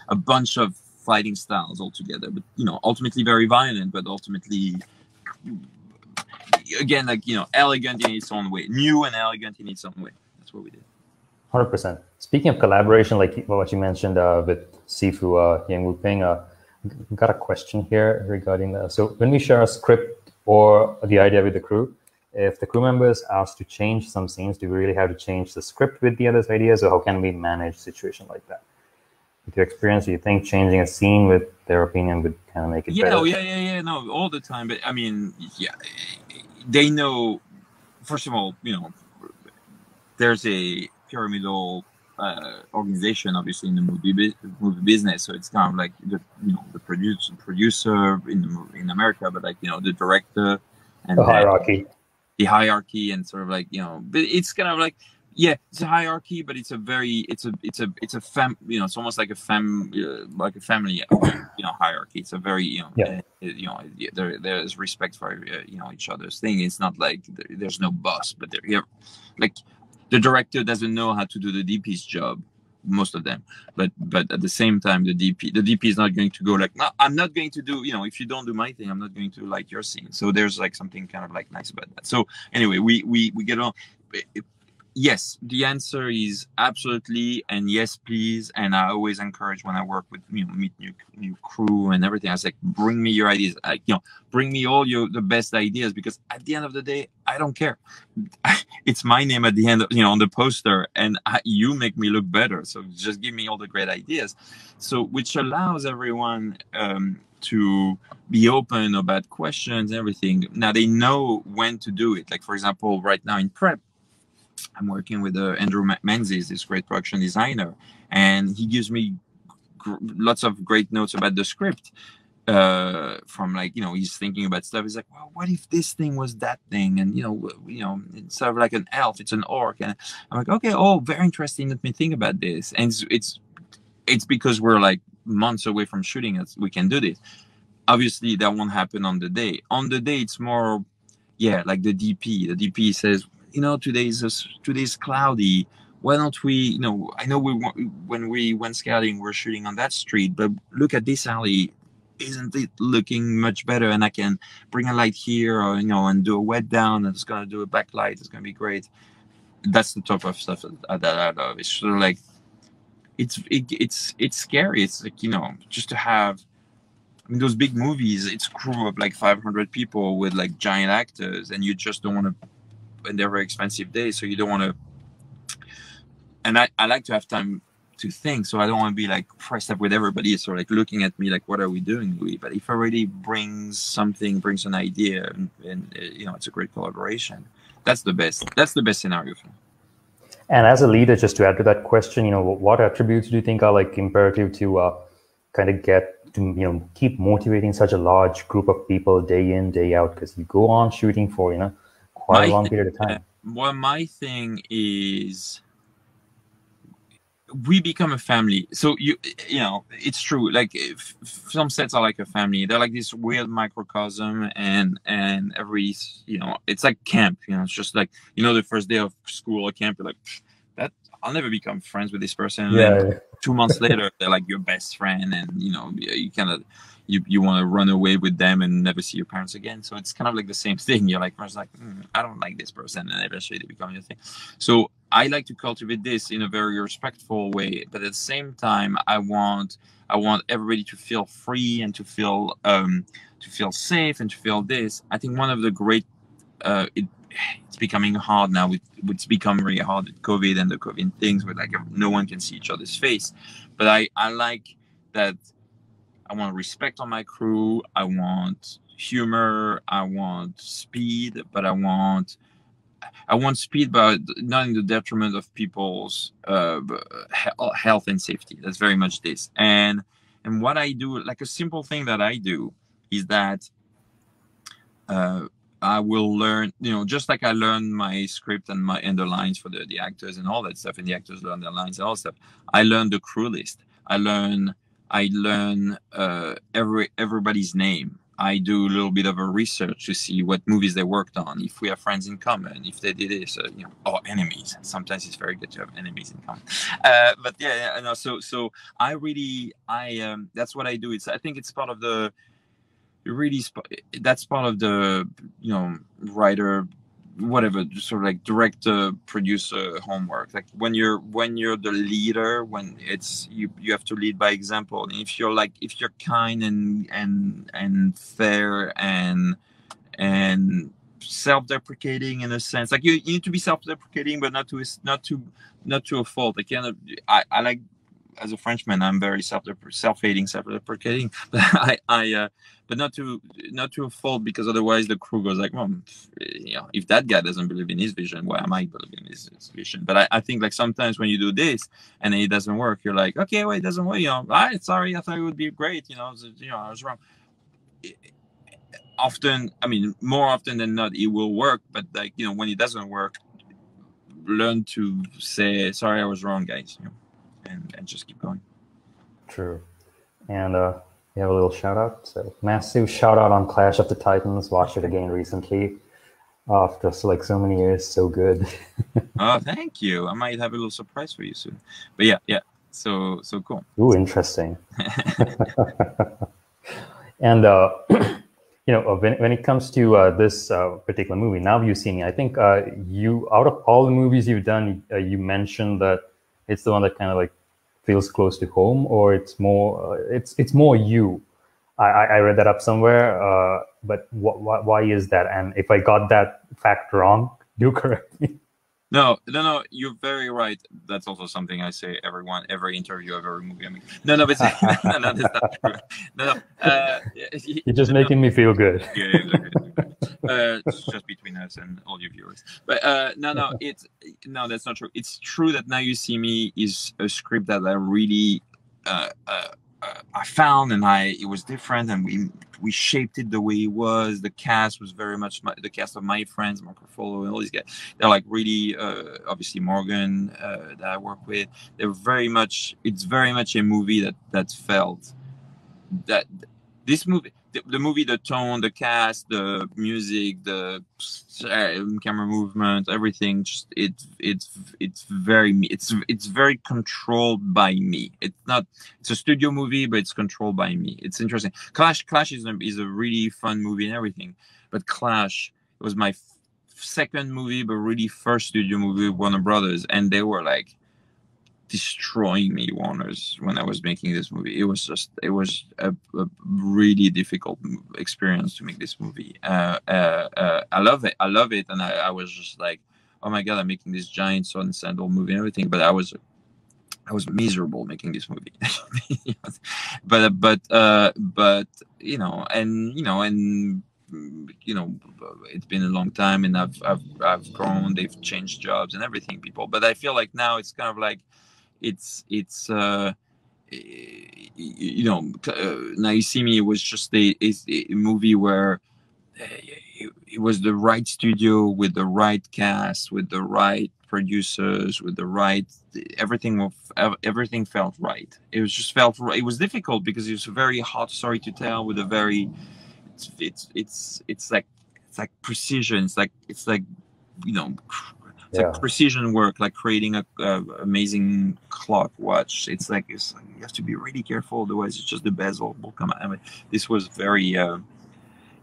a bunch of fighting styles all together, but you know, ultimately very violent, but ultimately again like you know elegant in its own way, new and elegant in its own way. That's what we did. Hundred percent. Speaking of collaboration, like what you mentioned uh, with Sifu, uh, Yuen Woo-ping, uh, got a question here regarding that. So when we share a script or the idea with the crew, if the crew members ask to change some scenes, do we really have to change the script with the other's ideas, or how can we manage a situation like that? With your experience, do you think changing a scene with their opinion would kind of make it yeah, better? Yeah, yeah, yeah, no, all the time. But I mean, yeah, they know. First of all, you know, there's a pyramidal uh, organization, obviously in the movie movie business. So it's kind of like the you know the producer producer in the, in America, but like you know the director and the hierarchy, the hierarchy, and sort of like you know, but it's kind of like yeah, it's a hierarchy, but it's a very it's a it's a it's a fam you know it's almost like a fam uh, like a family you know hierarchy. It's a very you know yeah. uh, you know there there's respect for uh, you know each other's thing. It's not like there, there's no boss, but there yeah, like the director doesn't know how to do the DP's job most of them. But but at the same time the dp the dp is not going to go like no i'm not going to do you know if you don't do my thing i'm not going to like your scene. So there's like something kind of like nice about that. So anyway we we we get on yes the answer is absolutely and yes please. And i always encourage when i work with you know meet new new crew and everything i was like bring me your ideas. Like you know bring me all your the best ideas because at the end of the day i don't care. It's my name at the end of, you know on the poster and I, you make me look better. So just give me all the great ideas. So which allows everyone um, to be open about questions and everything. Now they know when to do it. Like for example right now in prep I'm working with uh, Andrew Menzies, this great production designer, and he gives me lots of great notes about the script. uh, from like you know he's thinking about stuff. He's like, well, what if this thing was that thing? And you know, you know, instead of like an elf, it's an orc. And I'm like, okay, oh, very interesting. Let me think about this. And it's it's, it's because we're like months away from shooting it. We can do this. Obviously, that won't happen on the day. On the day, it's more, yeah, like the DP. The DP says, you know, today's today's cloudy why don't we you know i know we when we went scouting we're shooting on that street but look at this alley isn't it looking much better? And I can bring a light here or, you know, and do a wet down and it's going to do a backlight. It's going to be great. That's the type of stuff that, that I love. It's sort of like, it's, it, it's, it's scary. It's like, you know, just to have, I mean, those big movies, it's crew of like 500 people with like giant actors and you just don't want to, and they're very expensive days. So you don't want to, and I, I like to have time to think. So I don't want to be like pressed up with everybody. So like looking at me like, what are we doing, Louis? But if already brings something, brings an idea, and, and uh, you know, it's a great collaboration. That's the best. That's the best scenario for me. And as a leader, just to add to that question, you know, what attributes do you think are like imperative to uh, kind of get to you know keep motivating such a large group of people day in day out? Because you go on shooting for you know quite my a long period of time. Well, my thing is we become a family. So you you know it's true. Like film sets are like a family. They're like this weird microcosm and and every you know it's like camp you know it's just like you know the first day of school or camp you're like i'll never become friends with this person yeah, yeah. two months later they're like your best friend and you know you kind of you, you want to run away with them and never see your parents again. So it's kind of like the same thing. You're like, like mm, I don't like this person, and eventually they become your thing. So I like to cultivate this in a very respectful way, but at the same time, I want I want everybody to feel free and to feel um, to feel safe and to feel this. I think one of the great uh, it, it's becoming hard now. It's become really hard with COVID and the COVID things, where like no one can see each other's face. But I I like that I want respect on my crew. I want humor. I want speed, but I want I want speed, but not in the detriment of people's uh, health and safety. That's very much this. And and what I do, like a simple thing that I do, is that uh, I will learn, you know, just like I learn my script and my and the lines for the, the actors and all that stuff, and the actors learn their lines and all stuff. I learn the crew list. I learn I learn uh, every everybody's name. I do a little bit of a research to see what movies they worked on, if we have friends in common, if they did this, uh, you know, or enemies. Sometimes it's very good to have enemies in common. Uh, but yeah, yeah, no, so so I really I um, that's what I do. It's I think it's part of the really that's part of the you know writer whatever sort of like director producer homework. Like when you're when you're the leader when it's you you have to lead by example. And if you're like if you're kind and and and fair and and self-deprecating in a sense like you, you need to be self-deprecating but not to not to not to a fault. Like kind i i like as a Frenchman, I'm very self self-hating, self-deprecating. But I, I, uh, but not to not to a fault because otherwise the crew goes like, well, you know, if that guy doesn't believe in his vision, why am I believing in his, his vision? But I, I think like sometimes when you do this and it doesn't work, you're like, okay, wait, it doesn't work. You know, I sorry, I thought it would be great. You know, you know, I was wrong. often, I mean, more often than not, it will work. But like you know, when it doesn't work, learn to say sorry, I was wrong, guys. You know? And, and just keep going. True. And uh, we have a little shout out. So massive shout out on Clash of the Titans. Watched it again recently. After so like so many years, so good. oh, thank you. I might have a little surprise for you soon. But yeah, yeah. So so cool. Ooh, interesting. and uh, you know, when, when it comes to uh, this uh, particular movie, now You See Me. I think uh, you, out of all the movies you've done, uh, you mentioned that it's the one that kind of like feels close to home, or it's more uh, it's it's more you. I, I read that up somewhere, uh, but wh- wh- why is that? And if I got that fact wrong, do correct me. No, no, no. You're very right. That's also something I say everyone, every interview of every movie I mean, No, no, but no, no, that's not true. No, no. Uh, You're just no, making me feel good. Yeah, exactly. uh, just between us and all your viewers. But uh, no, no, it's no, that's not true. It's true that now you see me is a script that I really uh, uh I found, and I it was different, and we we shaped it the way it was. The cast was very much my, the cast of my friends, Mark Ruffalo, and all these guys. They're like really, uh, obviously Morgan uh, that I work with. They're very much. It's very much a movie that that felt that this movie the, movie, the tone, the cast, the music, the uh, camera movement, everything. Just it's it's it's very me. It's it's very controlled by me. It's not. It's a studio movie, but it's controlled by me. It's interesting. Clash Clash is a, is a really fun movie and everything, but Clash it was my second movie, but really first studio movie with Warner Brothers, and they were like destroying me warners when i was making this movie. It was just it was a, a really difficult experience to make this movie. Uh, uh, uh, i love it i love it and I, I, was just like oh my god i'm making this giant sun sandal movie and everything but i was i was miserable making this movie. But but uh but you know and you know and you know it's been a long time and I've, I've i've grown they've changed jobs and everything people but i feel like now it's kind of like it's it's uh, you know uh, it was just a, a, a movie where uh, it, it, was the right studio with the right cast with the right producers with the right everything of everything felt right. It was just felt it was difficult because it was a very hard story to tell with a very it's it's it's, it's like it's like precision it's like it's like you know it's yeah. like precision work, like creating a, a, amazing clock watch. It's like it's like you have to be really careful, otherwise it's just the bezel will come out. I mean, this was very. Uh,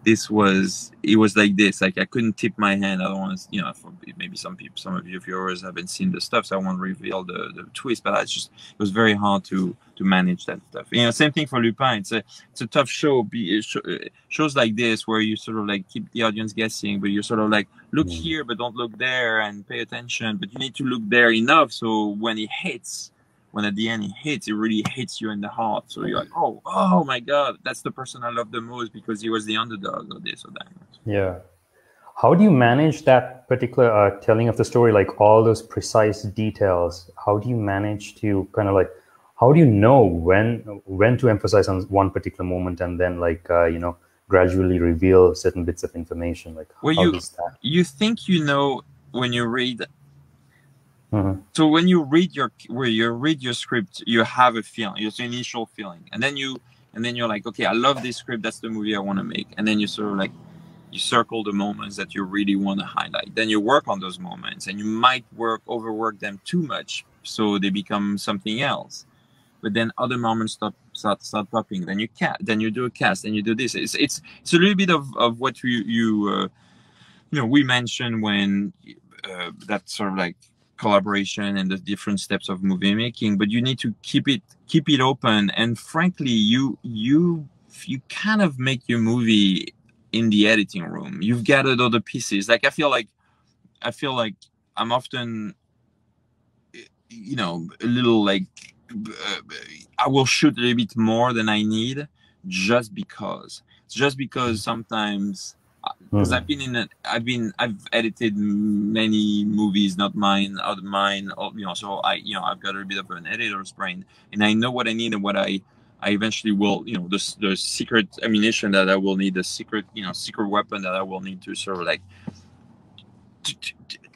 this was it was like this. Like i couldn't tip my hand. I don't want to you know for maybe some people some of you viewers haven't seen the stuff so i won't reveal the the twist but i just it was very hard to to manage that stuff. You know same thing for lupin. It's a it's a tough show be shows like this where you sort of like keep the audience guessing but you're sort of like look mm. here but don't look there and pay attention but you need to look there enough so when it hits when at the end it hits, it really hits you in the heart. So you're like, oh, oh my God, that's the person I love the most because he was the underdog or this or that. Yeah. How do you manage that particular uh, telling of the story, like all those precise details? How do you manage to kind of like, how do you know when when to emphasize on one particular moment and then like uh, you know gradually reveal certain bits of information? Like, well, you you think you know when you read Mm-hmm. So when you read your where you read your script, you have a feeling, your initial feeling, and then you and then you're like, okay, I love this script. That's the movie I want to make. And then you sort of like you circle the moments that you really want to highlight. Then you work on those moments, and you might work overwork them too much, so they become something else. But then other moments start start, start popping. Then you cat. Then you do a cast. and you do this. It's it's it's a little bit of of what you you uh, you know we mentioned when uh, that sort of like collaboration and the different steps of movie making but you need to keep it keep it open. And frankly you you you kind of make your movie in the editing room. You've gathered all the pieces. Like i feel like i feel like i'm often you know a little like uh, i will shoot a little bit more than i need just because. Just because sometimes because mm. I've been in it. I've been I've edited many movies, not mine, other mine. You know, so I you know I've got a bit of an editor's brain, and I know what I need and what I I eventually will you know the the secret ammunition that I will need, the secret you know secret weapon that I will need to sort of like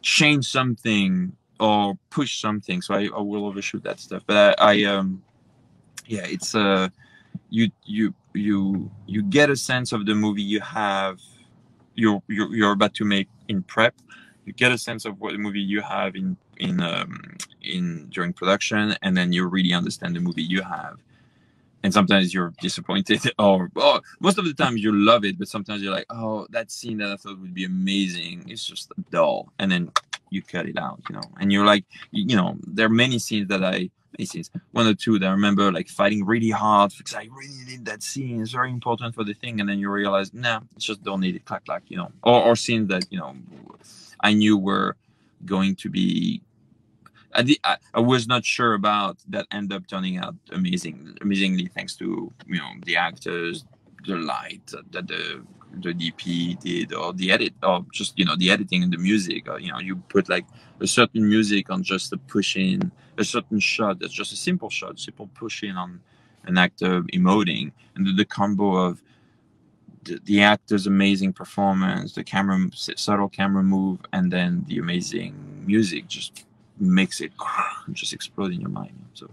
change something or push something. So I, I will overshoot that stuff. But I, I um yeah, it's uh you you you you get a sense of the movie you have you're, you're, about to make in prep you get a sense of what movie you have in in um, in during production and then you really understand the movie you have. And sometimes you're disappointed or most of the time you love it but sometimes you're like oh that scene that i thought would be amazing is just dull and then you cut it out you know? And you're like you know there are many scenes that i scenes. One or two that I remember like fighting really hard because I really need that scene. It's very important for the thing. And then you realize, nah, it's just don't need it. Clack, clack, you know. Or, or scenes that, you know, I knew were going to be. I, did, I, I was not sure about that end up turning out amazing, amazingly thanks to, you know, the actors, the light, that the the DP did or the edit or just you know the editing and the music or you know you put like a certain music on just a push in a certain shot that's just a simple shot simple push in on an actor emoting, and the, the combo of the, the, actor's amazing performance, the camera subtle camera move, and then the amazing music just makes it just explode in your mind. So,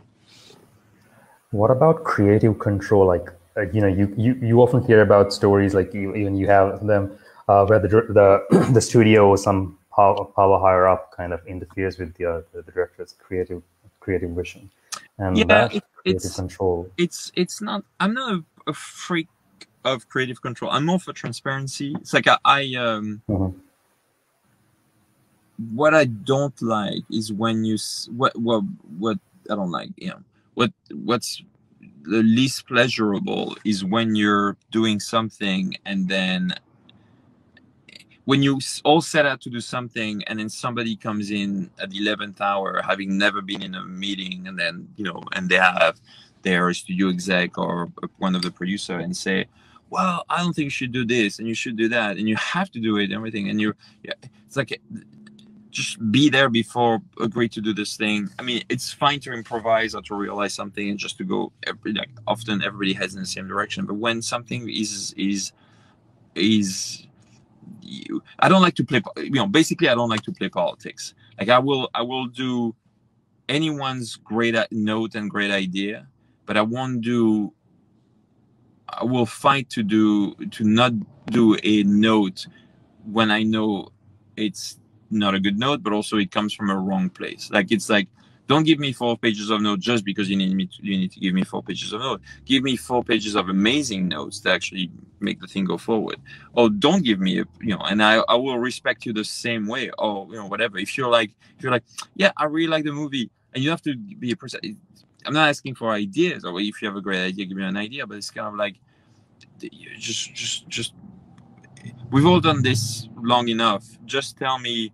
what about creative control? Like, you know, you, you you often hear about stories like you, even you have them uh, where the the the studio or some power, power higher up kind of interferes with the, uh, the, the director's creative creative vision and yeah, that it, it's control. It's it's not. I'm not a, a, freak of creative control. I'm more for transparency. It's like I, I um. Mm-hmm. What I don't like is when you what what what I don't like. You know what what's the least pleasurable is when you're doing something and then when you all set out to do something and then somebody comes in at the 11th hour having never been in a meeting and then you know and they have their studio exec or one of the producer and say well i don't think you should do this and you should do that and you have to do it and everything. And you're yeah, it's like just be there before agree to do this thing i mean it's fine to improvise or to realize something and just to go every, like often everybody heads in the same direction but when something is is is you, I don't like to play. You know, basically, I don't like to play politics. Like I will, I will do anyone's great note and great idea, but I won't do. I will fight to do to not do a note when I know it's not a good note, but also it comes from a wrong place. Like it's like don't give me four pages of notes just because you need me to, you need to give me four pages of notes. Give me four pages of amazing notes to actually make the thing go forward. Or don't give me a you know, and I, I will respect you the same way. Or you know, whatever. If you're like if you're like, yeah, I really like the movie, and you have to be a person. I'm not asking for ideas, or if you have a great idea, give me an idea. But it's kind of like just just just we've all done this long enough. Just tell me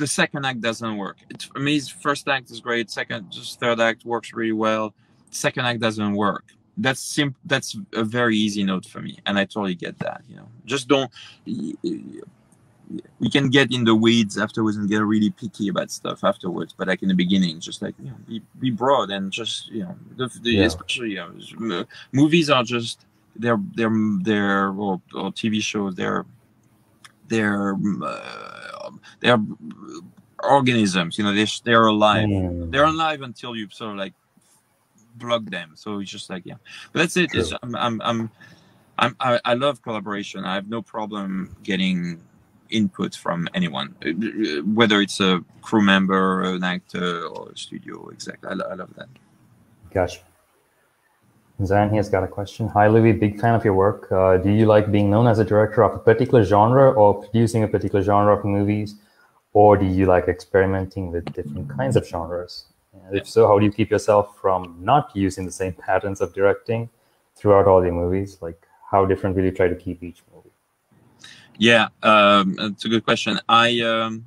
the second act doesn't work. It, for me, first act is great. Second, just third act works really well. Second act doesn't work. That's simple. That's a very easy note for me, and I totally get that. You know, just don't. We can get in the weeds afterwards and get really picky about stuff afterwards. But like in the beginning, just like you know, be, be broad and just you know, the, the yeah. especially you know, movies are just they're they're they're or, or TV shows they're they're uh, they're organisms. You know, they're they're alive. Mm. They're alive until you sort of like block them. So it's just like yeah. But that's it. I'm, I'm I'm I'm I, I love collaboration. I have no problem getting input from anyone, whether it's a crew member, an actor, or a studio exec. I, I love that. Gotcha. Zan has got a question. Hi, Louis. Big fan of your work. Uh, do you like being known as a director of a particular genre or producing a particular genre of movies? Or do you like experimenting with different kinds of genres? And if so, how do you keep yourself from not using the same patterns of directing throughout all your movies? Like, how different will you try to keep each movie? Yeah, um, it's a good question. I um,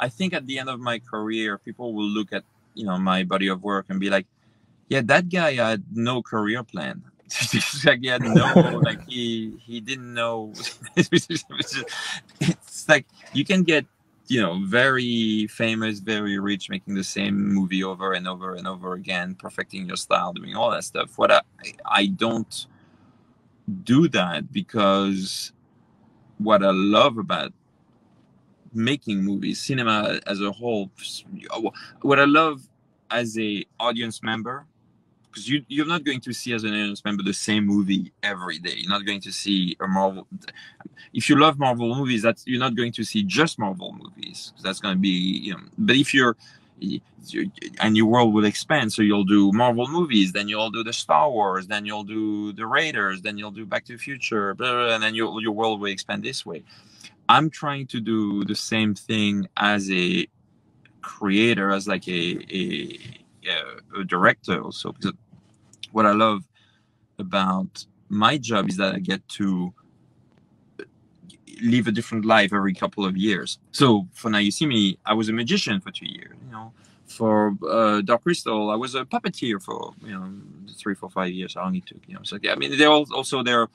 I think at the end of my career, people will look at you know my body of work and be like, yeah, that guy had no career plan. like he had no, like he he didn't know. it's like you can get you know very famous, very rich, making the same movie over and over and over again, perfecting your style, doing all that stuff. What I I don't do that because what I love about making movies, cinema as a whole, what I love as a audience member because you you're not going to see as an audience member the same movie every day. You're not going to see a Marvel. If you love Marvel movies, that's you're not going to see just Marvel movies. That's going to be you know. But if you're and your world will expand, so you'll do Marvel movies, then you'll do the Star Wars, then you'll do the Raiders, then you'll do Back to the Future, blah, blah, and then your your world will expand this way. I'm trying to do the same thing as a creator, as like a a, a director also because what I love about my job is that I get to live a different life every couple of years. So for now, you see me, I was a magician for two years. You know, for uh, Dark Crystal, I was a puppeteer for you know three, four, five years. How long it took? You know, so I mean, they're all, also they're.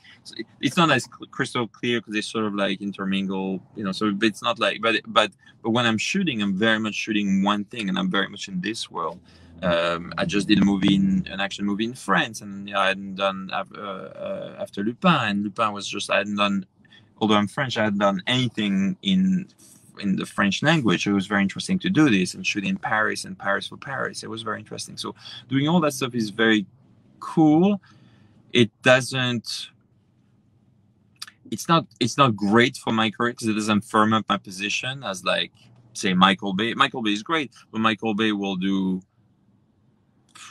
It's not as crystal clear because they sort of like intermingle. You know, so it's not like, but but but when I'm shooting, I'm very much shooting one thing, and I'm very much in this world Um, I just did a movie, in, an action movie in France, and I hadn't done uh, uh, after Lupin, and Lupin was just I hadn't done. Although I'm French, I hadn't done anything in in the French language. It was very interesting to do this and shoot in Paris and Paris for Paris. It was very interesting. So doing all that stuff is very cool. It doesn't. It's not. It's not great for my career because it doesn't firm up my position as like say Michael Bay. Michael Bay is great, but Michael Bay will do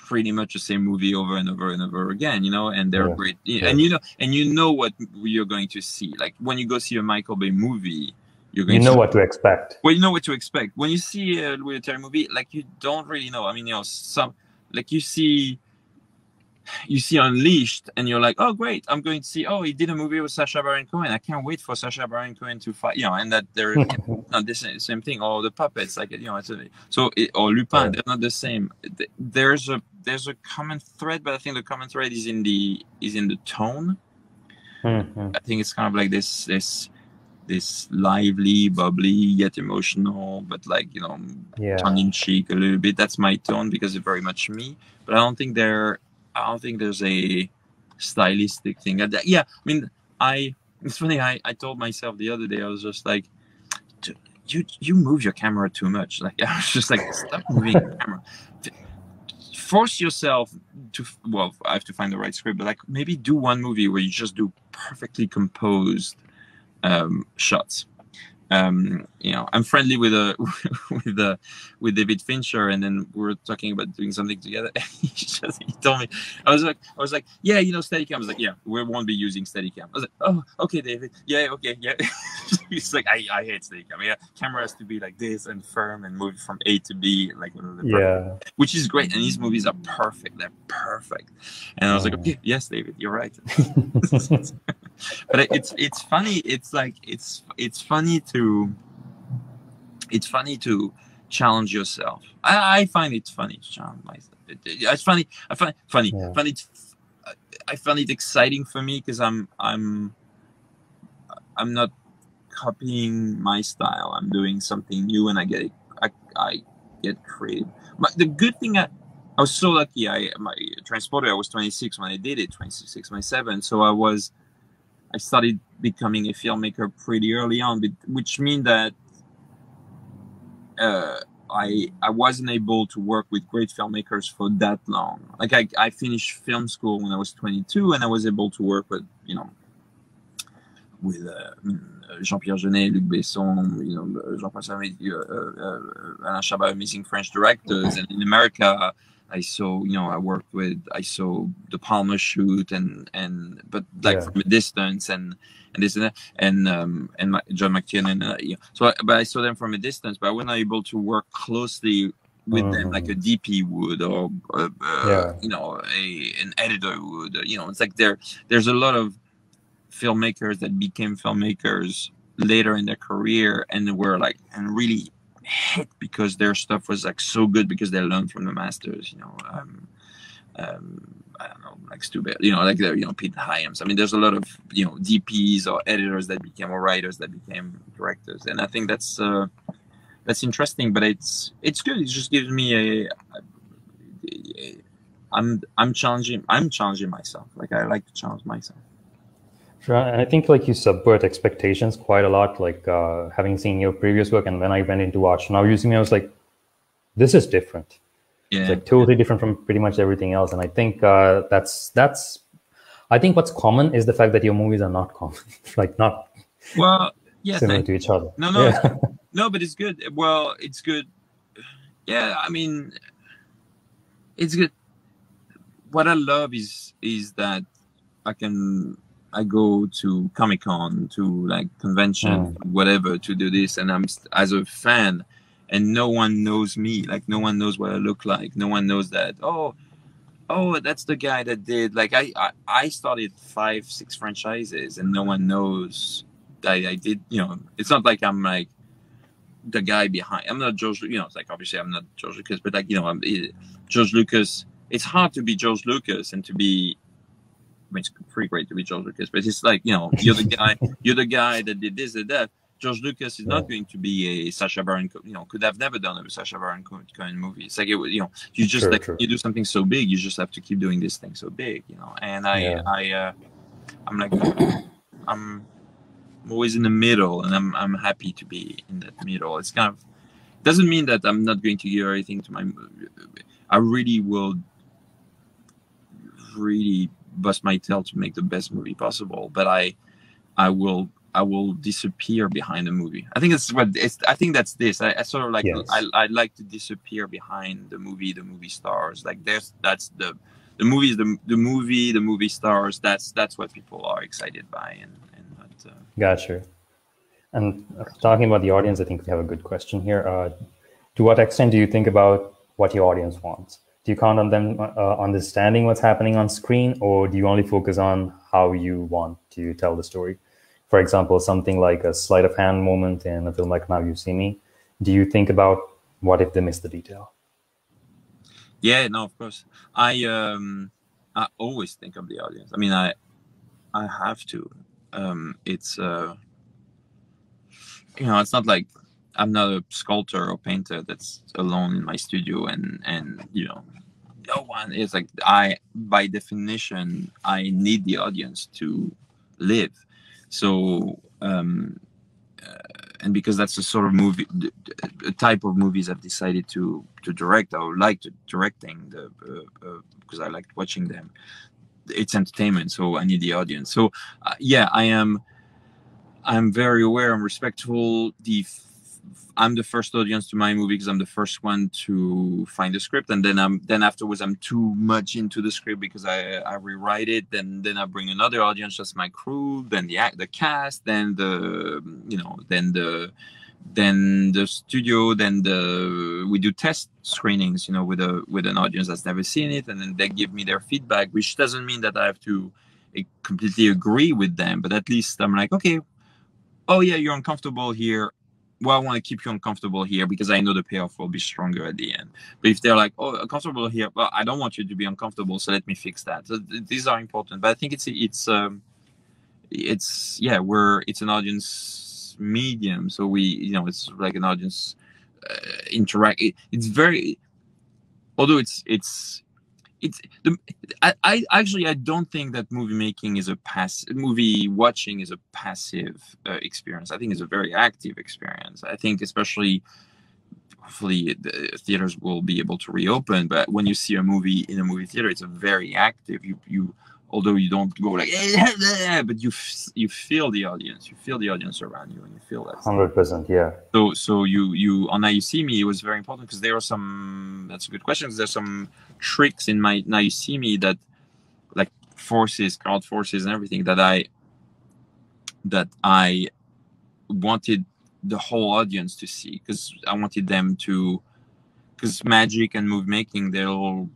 pretty much the same movie over and over and over again, you know, and they're yeah. great. Yeah. And you know, and you know what you're going to see. Like when you go see a Michael Bay movie, you're going you know to, what to expect. Well, you know what to expect. When you see a Louis Leterrier movie, like you don't really know. I mean, you know, some like you see you see Unleashed, and you're like, oh great, I'm going to see. Oh, he did a movie with Sacha Baron Cohen. I can't wait for Sacha Baron Cohen to fight. You know, and that they're not the same, same thing. Or the puppets, like you know, it's a, so it, or Lupin, yeah. they're not the same. There's a there's a common thread, but I think the common thread is in the is in the tone. Mm-hmm. I think it's kind of like this this this lively, bubbly, yet emotional, but like you know, yeah. tongue in cheek a little bit. That's my tone because it's very much me. But I don't think there I don't think there's a stylistic thing. Yeah, I mean, I it's funny. I, I told myself the other day I was just like, you you move your camera too much. Like I was just like, stop moving your camera. Force yourself to well, I have to find the right script, but like maybe do one movie where you just do perfectly composed um, shots um, you know, I'm friendly with a with a with David Fincher, and then we are talking about doing something together. he just he told me, I was like, I was like, yeah, you know, Steadicam. I was like, yeah, we won't be using Steadicam. I was like, oh, okay, David, yeah, okay, yeah. He's like, I, I hate Steadicam. Yeah, camera has to be like this and firm and move from A to B, like yeah, which is great. And these movies are perfect. They're perfect. And I was like, okay, yes, David, you're right. But it's it's funny. It's like it's it's funny to it's funny to challenge yourself. I, I find it funny to challenge myself. It, it, it's funny. I find funny. Yeah. Funny. I find it exciting for me because I'm I'm I'm not copying my style. I'm doing something new, and I get I, I get creative. But the good thing I, I was so lucky. I my transporter. I was 26 when I did it. 26, 27. So I was I started becoming a filmmaker pretty early on, which means that uh, I I wasn't able to work with great filmmakers for that long. Like I, I finished film school when I was 22, and I was able to work with you know with uh, Jean-Pierre Jeunet, Luc Besson, you know Jean-Paul Sartre, uh, uh, Alain Chabat, amazing French directors, and in America I saw, you know, I worked with, I saw De Palma shoot and and but like yeah. from a distance and and this and that and um and my, John McTiernan. Uh, know, so, I, but I saw them from a distance, but I wasn't able to work closely with mm. them like a. DP would or uh, yeah. you know a an editor would. You know, it's like there there's a lot of filmmakers that became filmmakers later in their career and were like and really hit because their stuff was like so good because they learned from the masters. You know, um, um, I don't know, like Stuber, you know, like the, you know Pete Hyams. I mean, there's a lot of you know DPs or editors that became or writers that became directors, and I think that's uh, that's interesting. But it's it's good. It just gives me a, a, a I'm I'm challenging I'm challenging myself. Like I like to challenge myself. Sure. And I think like you subvert expectations quite a lot. Like uh, having seen your previous work, and then I went into watch Now You See Me, I was like, this is different. Yeah. It's like totally different from pretty much everything else. And I think uh, that's that's. I think what's common is the fact that your movies are not common, like not well, yeah, similar to each other. No, no, yeah. no, but it's good. Well, it's good. Yeah, I mean, it's good. What I love is is that I can I go to Comic Con, to like convention, mm. whatever, to do this, and I'm as a fan, and no one knows me. Like no one knows what I look like. No one knows that. Oh, oh, that's the guy that did. Like I, I, I started five, six franchises, and no one knows that I did. You know, it's not like I'm like the guy behind. I'm not George. You know, it's like obviously I'm not George Lucas, but like you know, I'm eh, George Lucas. It's hard to be George Lucas and to be I mean, it's pretty great to be George Lucas, but it's like you know, you're the guy, you're the guy that did this and that, George Lucas is not going to be a Sacha Baron, you know, could have never done a Sacha Baron Cohen movie. It's like it, you know, you just like you do something so big, you just have to keep doing this thing so big, you know. And I, Yeah. I, uh, I'm like, I'm always in the middle, and I'm I'm happy to be in that middle. It's kind of doesn't mean that I'm not going to give everything to my. I really will, really bust my tail to make the best movie possible, but I, I will. I will disappear behind the movie. I think it's what it's. I think that's this. I, I sort of like. Yes. I I like to disappear behind the movie, the movie stars. Like there's that's the the movie is the the movie, the movie stars. That's that's what people are excited by, and and not. Uh, Gotcha. And talking about the audience, I think we have a good question here. Uh, to what extent do you think about what your audience wants? Do you count on them uh, understanding what's happening on screen, or do you only focus on how you want to tell the story? For example, something like a sleight of hand moment in a film like Now You See Me. Do you think about what if they miss the detail? Yeah, no, of course. I um I always think of the audience. I mean, I I have to. Um it's uh you know, it's not like I'm not a sculptor or painter that's alone in my studio and and you know no one is like I by definition I need the audience to live. So um uh, and because that's the sort of movie the, type of movies I've decided to to direct I would like to directing the uh, uh, because I like watching them it's entertainment so I need the audience so uh, yeah I am I'm very aware and respectful the I'm the first audience to my movie because I'm the first one to find the script, and then I'm then afterwards I'm too much into the script because I I rewrite it, then then I bring another audience, just my crew, then the the cast, then the you know then the then the studio, then the we do test screenings, you know, with a with an audience that's never seen it, and then they give me their feedback, which doesn't mean that I have to eh, completely agree with them, but at least I'm like, okay, oh yeah, you're uncomfortable here well, I want to keep you uncomfortable here because I know the payoff will be stronger at the end. But if they're like, oh, uncomfortable here, well, I don't want you to be uncomfortable, so let me fix that. So th- these are important, but I think it's it's um, it's yeah, we're it's an audience medium, so we you know it's like an audience uh, interact. It, it's very, although it's it's it's the I, I actually I don't think that movie making is a pass movie watching is a passive uh, experience. I think it's a very active experience. I think especially hopefully the theaters will be able to reopen. But when you see a movie in a movie theater, it's a very active. You you although you don't go like eh, eh, eh, but you f- you feel the audience. You feel the audience around you, and you feel that. Hundred percent, yeah. So so you you on Now You See Me it was very important because there are some that's a good question there's some tricks in my Now You See Me that like forces crowd forces and everything that I that I wanted the whole audience to see because I wanted them to because magic and movie making they're all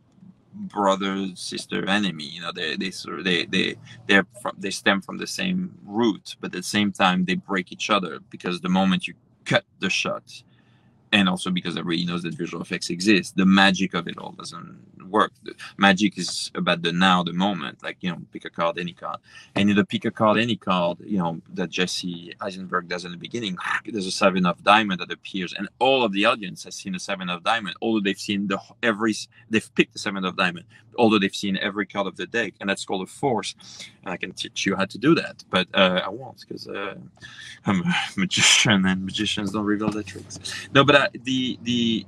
brother sister enemy you know they they sort of they they they're from they stem from the same root but at the same time they break each other because the moment you cut the shot and also because everybody knows that visual effects exist the magic of it all doesn't work. The magic is about the now the moment like you know pick a card any card. And in the pick a card any card you know that jesse eisenberg does in the beginning there's a seven of diamond that appears and all of the audience has seen the seven of diamond although they've seen the every they've picked the seven of diamond although they've seen every card of the deck and that's called a force. And i can teach you how to do that but uh, i won't because uh, i'm a magician and magicians don't reveal their tricks. No but the the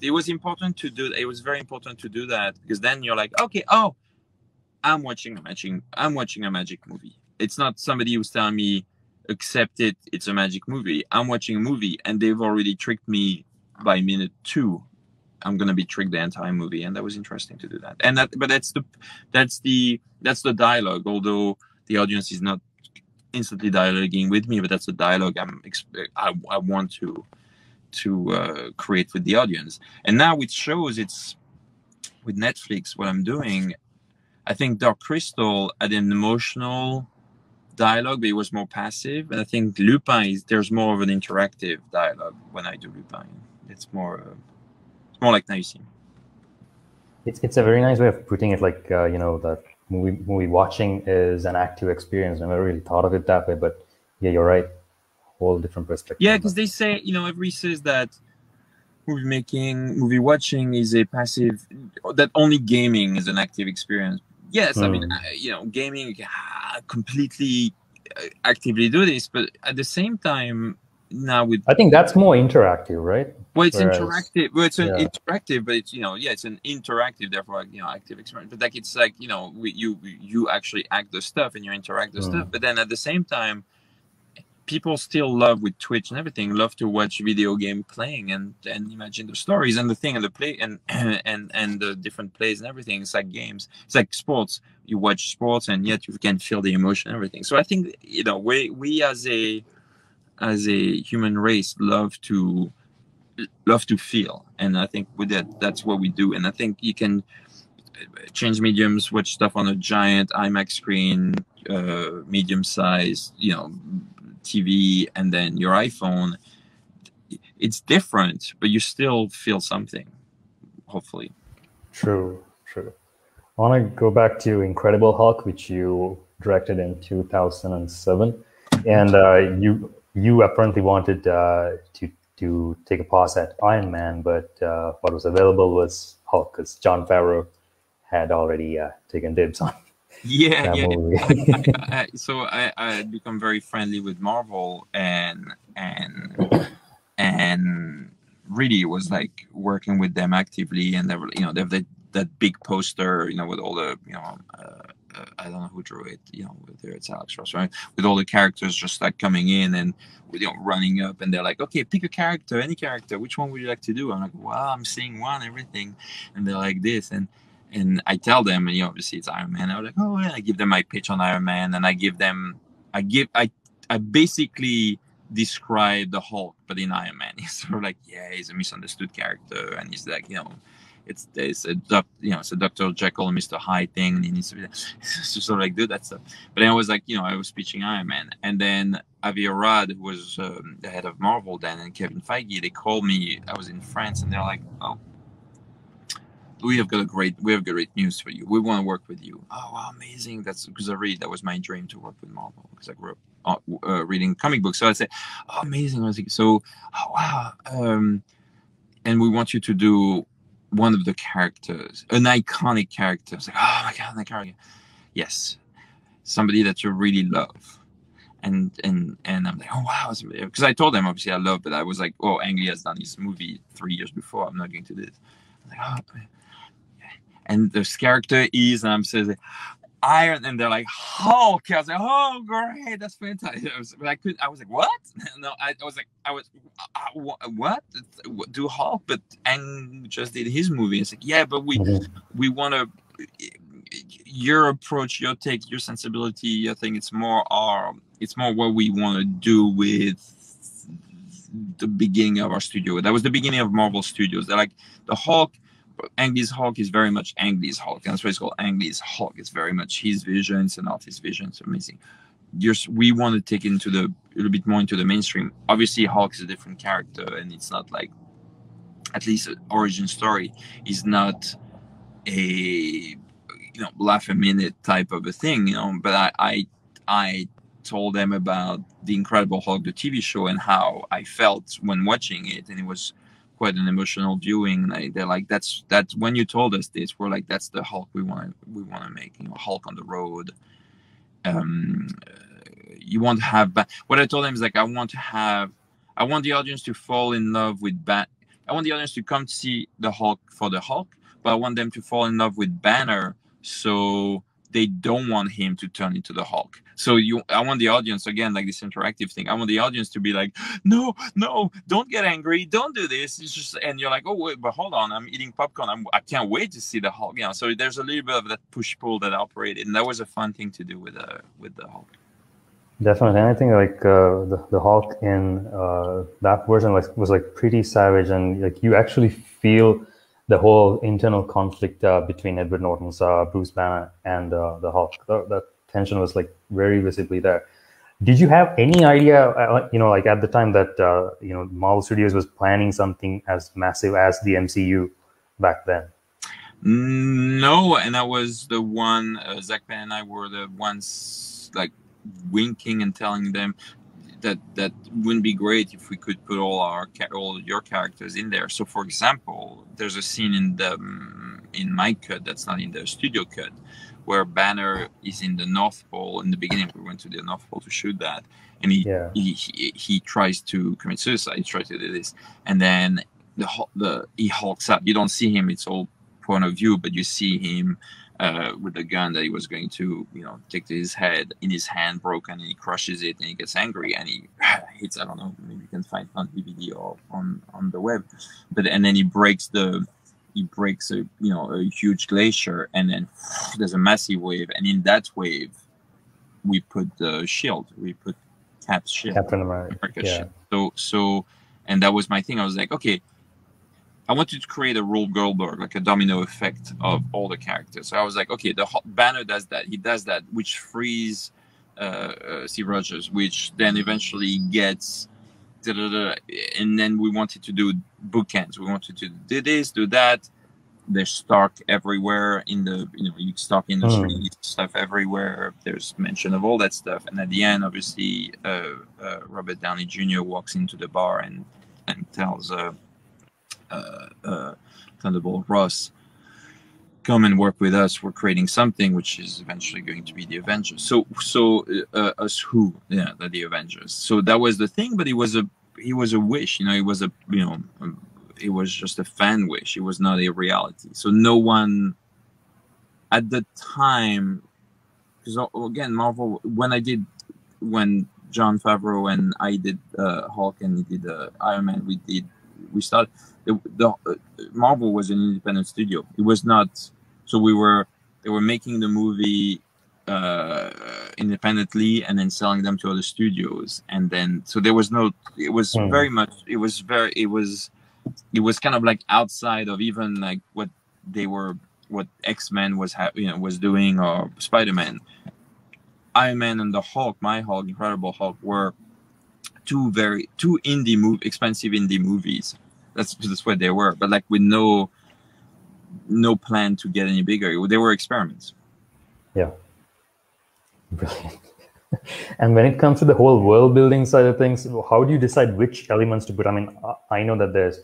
it was important to do it was very important to do that because then you're like okay oh i'm watching a magic i'm watching a magic movie. It's not somebody who's telling me accept it it's a magic movie. I'm watching a movie and they've already tricked me by minute two. I'm gonna be tricked the entire movie and that was interesting to do that. And that but that's the that's the that's the dialogue although the audience is not instantly dialoguing with me but that's the dialogue i'm i, I want to to uh, create with the audience. And now with shows, it's with Netflix. What I'm doing, I think Dark Crystal had an emotional dialogue, but it was more passive. And I think Lupin is there's more of an interactive dialogue when I do Lupin. It's more, uh, it's more like see. It's it's a very nice way of putting it. Like uh, you know, that movie movie watching is an active experience. I never really thought of it that way, but yeah, you're right. Whole different perspective. Yeah, because they say you know everybody says that movie making, movie watching is a passive. That only gaming is an active experience. Yes, mm. I mean hmm. you know gaming completely uh, actively do this, but at the same time now with I think that's more interactive, right? Well, it's Whereas, interactive. Well, it's an yeah. interactive, but it's you know, yeah, it's an interactive, therefore you know, active experience. But like it's like you know, we, you you actually act the stuff and you interact the mm. stuff. But then at the same time, people still love with Twitch and everything, love to watch video game playing and and imagine the stories and the thing and the play and and and the different plays and everything. It's like games. It's like sports. You watch sports and yet you can feel the emotion and everything. So I think you know we we as a as a human race love to love to feel and i think with that that's what we do and i think you can change mediums watch stuff on a giant imax screen uh, medium size you know tv and then your iphone it's different but you still feel something hopefully true true i want to go back to incredible hulk which you directed in 2007 and uh, you you apparently wanted uh, to to take a pass at Iron Man, but uh, what was available was Hulk because Jon Favreau had already uh, taken dibs on. Yeah, yeah. I, I, so I I become very friendly with Marvel and and and really was like working with them actively, and they were you know they have that that big poster you know with all the you know. Uh, uh, I don't know who drew it, you know, whether it's Alex Ross, right? With all the characters just like coming in and you know running up, and they're like, okay, pick a character, any character. Which one would you like to do? I'm like, well, I'm seeing one, everything, and they're like this, and and I tell them, and you know, obviously it's Iron Man. I was like, oh, yeah. I give them my pitch on Iron Man, and I give them, I give, I, I basically describe the Hulk, but in Iron Man, he's sort of like, yeah, he's a misunderstood character, and he's like, you know it's it's a you know it's a Dr. Jekyll and Mr. Hyde thing, and he needs to be it's just sort of like do that stuff. But then I was like, you know, I was pitching Iron Man, and then Avi Arad, who was um, the head of Marvel then, and Kevin Feige, they called me. I was in France, and they're like, oh. We have got a great, we have great news for you. We want to work with you. Oh, wow, amazing! That's because I read that was my dream to work with Marvel because I grew up uh, uh, reading comic books. So I said, oh, amazing! I was like, so, oh, wow, um, and we want you to do one of the characters, an iconic character. It's like, oh my god, that character. Yes, somebody that you really love. And and and I'm like, oh wow, because I told them obviously I love, but I was like, oh, Ang Lee has done this movie three years before. I'm not going to do this. I'm like, oh, and this character is, and I'm saying, Iron, and they're like Hulk. I was like, oh great, that's fantastic. I was, but I could, I was like, what? no, I, I was like, I was, uh, what? Do Hulk? But Ang just did his movie. It's like, yeah, but we mm-hmm. we want to. Your approach, your take, your sensibility, your thing. It's more our. It's more what we want to do with the beginning of our studio. That was the beginning of Marvel Studios. They're like the Hulk Ang Lee's Hulk is very much Ang Lee's Hulk. That's why it's called Ang Lee's Hulk. It's very much his vision. It's not his vision. It's amazing. We want to take into the a little bit more into the mainstream. Obviously, Hulk is a different character, and it's not like at least uh, origin story is not a you know laugh a minute type of a thing, you know. But I I I told them about the Incredible Hulk, the TV show, and how I felt when watching it, and it was quite an emotional viewing. They, they're like, that's that's when you told us this, we're like, that's the Hulk we want we want to make. You know, Hulk on the road. Um, you want to have. Ba- what I told them is like, I want to have. I want the audience to fall in love with Bat. I want the audience to come see the Hulk for the Hulk, but I want them to fall in love with Banner. So they don't want him to turn into the Hulk. So you, I want the audience again, like this interactive thing. I want the audience to be like, no, no, don't get angry, don't do this. It's just, and you're like, oh wait, but hold on, I'm eating popcorn. I'm, I can't wait to see the Hulk. You know, so there's a little bit of that push pull that operated, and that was a fun thing to do with uh with the Hulk. Definitely, and I think like uh, the the Hulk in uh, that version was like pretty savage, and like you actually feel the whole internal conflict uh, between Edward Norton's uh, Bruce Banner and uh, the Hulk. The, the, tension was like very visibly there. Did you have any idea, uh, you know, like at the time that uh, you know Marvel Studios was planning something as massive as the MCU back then? No, and that was the one uh, Zak Penn and I were the ones like winking and telling them that that wouldn't be great if we could put all our all your characters in there. So, for example, there's a scene in the um, in my cut that's not in the studio cut where Banner is in the North Pole. In the beginning, we went to the North Pole to shoot that, and he yeah. he, he, he tries to commit suicide. He tries to do this, and then the the he hulks up. You don't see him; it's all point of view, but you see him uh, with the gun that he was going to, you know, take to his head in his hand broken, and he crushes it, and he gets angry, and he hits. I don't know, maybe you can find on DVD or on on the web, but and then he breaks the he breaks a you know a huge glacier, and then there's a massive wave, and in that wave, we put the shield, we put Cap's shield, Captain America, yeah. Shield. So so, and that was my thing. I was like, okay, I wanted to create a Rube Goldberg, like a domino effect of all the characters. So I was like, okay, the Banner does that. He does that, which frees uh, uh, Steve Rogers, which then eventually gets. Da, da, da, and then we wanted to do bookends. We wanted to do this, do that. There's Stark everywhere in the you know you Stark industry mm. stuff everywhere. There's mention of all that stuff, and at the end, obviously, uh, uh Robert Downey Jr. walks into the bar and and tells uh, uh, uh, Thunderbolt Ross come and work with us. We're creating something which is eventually going to be the Avengers. So, so uh, us who, yeah, the, the Avengers. So that was the thing, but it was a, it was a wish. You know, it was a, you know, um, it was just a fan wish. It was not a reality. So no one, at the time, because again, Marvel. When I did, when Jon Favreau and I did uh, Hulk and he did uh, Iron Man, we did we started it, the uh, Marvel was an independent studio. It was not so we were they were making the movie uh, independently and then selling them to other studios and then so there was no it was mm. very much it was very it was it was kind of like outside of even like what they were what x-men was ha- you know was doing or spider-man iron man and the hulk my hulk incredible hulk were two very two indie move expensive indie movies. That's that's what they were, but like with no no plan to get any bigger. They were experiments. Yeah, brilliant. and when it comes to the whole world building side of things, how do you decide which elements to put? I mean, I know that there's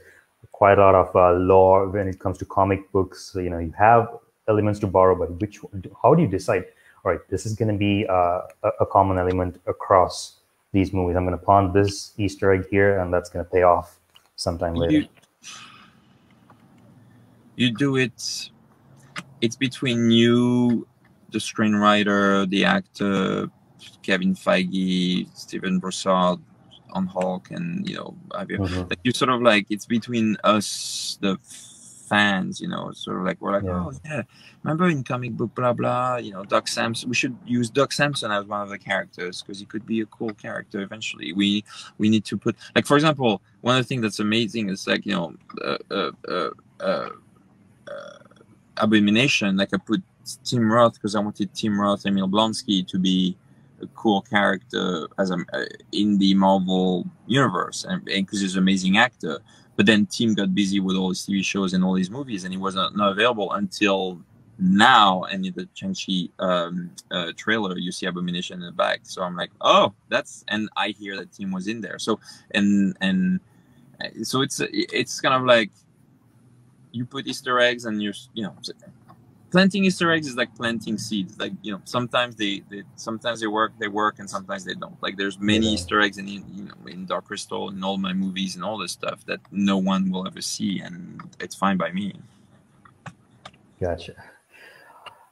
quite a lot of uh, law when it comes to comic books. You know, you have elements to borrow, but which? How do you decide? All right, this is going to be uh, a common element across these movies. I'm going to pawn this Easter egg here, and that's going to pay off sometime later. You, you do it. It's between you, the screenwriter, the actor, Kevin Feige, Stephen Broussard on Hulk, and you know, mm-hmm. like you sort of like it's between us, the fans, you know, sort of like we're like, yeah. oh yeah, remember in comic book blah blah, you know, Doc Samson. We should use Doc Samson as one of the characters because he could be a cool character eventually. We we need to put like for example, one of the things that's amazing is like you know, uh, uh, uh, uh, uh Abomination. Like I put Tim Roth because I wanted Tim Roth, Emil Blonsky to be a cool character as a uh, in the Marvel universe, and because he's an amazing actor. But then Tim got busy with all his TV shows and all his movies, and he was not, not available until now. And in the Shang-Chi um, uh, trailer, you see Abomination in the back. So I'm like, oh, that's. And I hear that Tim was in there. So and and uh, so it's it's kind of like you put Easter eggs and you're you know planting Easter eggs is like planting seeds. Like you know, sometimes they, they sometimes they work, they work, and sometimes they don't. Like there's many yeah. Easter eggs in you know in Dark Crystal and all my movies and all this stuff that no one will ever see, and it's fine by me. Gotcha.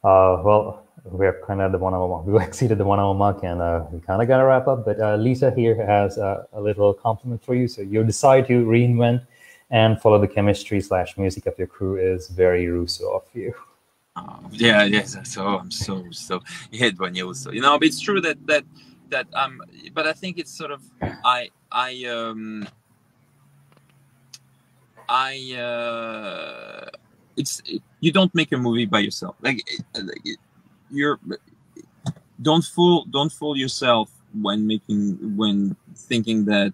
Uh, well, we're kind of the one hour mark. We exceeded the one hour mark, and uh, we kind of got to wrap up. But uh, Lisa here has a little compliment for you. So you decide to reinvent and follow the chemistry slash music of your crew is very Russo of you. Um, yeah, yes. So I'm so so you also, you know, but it's true that that that um, but I think it's sort of I I um I uh it's you don't make a movie by yourself like, like you're don't fool don't fool yourself when making when thinking that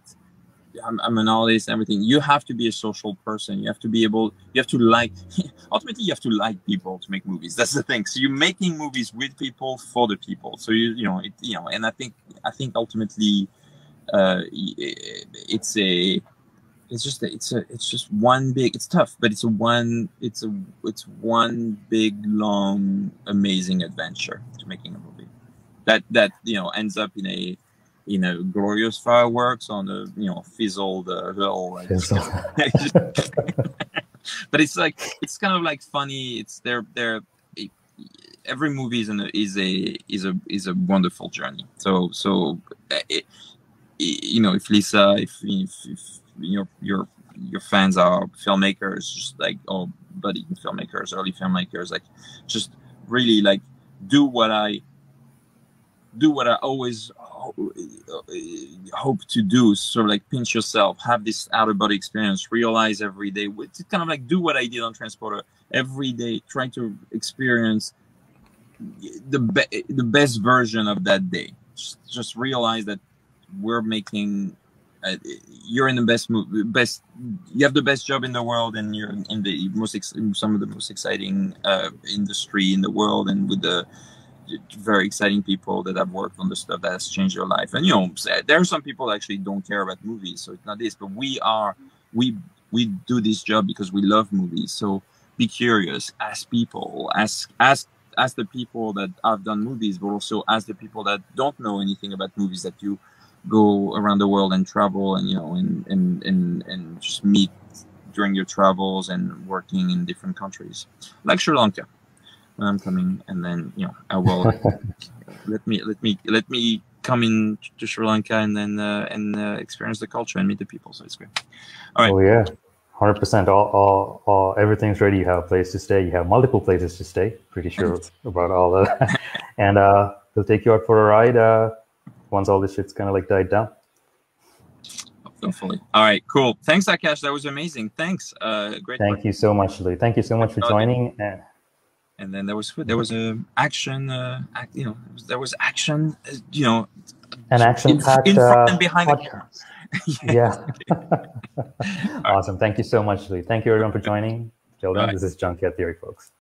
I'm, an artist and everything. You have to be a social person. You have to be able you have to like ultimately you have to like people to make movies. That's the thing. So you're making movies with people for the people. So you you know it, you know and i think i think ultimately uh, it's a it's just a, it's a it's just one big it's tough but it's a one it's a it's one big long amazing adventure to making a movie. That that you know ends up in a you know glorious fireworks on a you know fizzled uh, hill like, but it's like it's kind of like funny. It's they're they're every movie is, an, is a is a is a wonderful journey. So so it, you know if lisa if, if, if your your your fans are filmmakers, just like oh, buddy filmmakers, early filmmakers, like just really like do what I do what I always hope to do. Sort of like pinch yourself, have this out of body experience, realize every day. It's kind of like do what I did on Transporter every day, try to experience the be- the best version of that day. Just, just realize that we're making uh, you're in the best best you have the best job in the world and you're in the most ex- some of the most exciting uh, industry in the world and with the very exciting people that have worked on the stuff that has changed your life. And you know there are some people actually don't care about movies so it's not this but we are we we do this job because we love movies. So be curious ask people ask ask ask the people that have done movies but also ask the people that don't know anything about movies that you go around the world and travel and you know and and and, and just meet during your travels and working in different countries like sri lanka when i'm coming and then you know i will let me let me let me come in to sri lanka and then uh, and uh, experience the culture and meet the people so it's great all right oh yeah 100% all, all, all everything's ready you have a place to stay you have multiple places to stay pretty sure about all that and uh, we'll take you out for a ride uh, once all this shit's kind of like died down. Hopefully. All right, cool. Thanks, Akash. That was amazing. Thanks. Uh, great. Thank you so much, Lee. Thank you so much for joining. And, and then there was there was a action. Uh, act, you know, there was action. Uh, you know, an action packed in front and behind podcast. the yeah. yeah. awesome. Thank you so much, Lee. Thank you everyone for joining. Till then, right. this is Junkyard Theory, folks.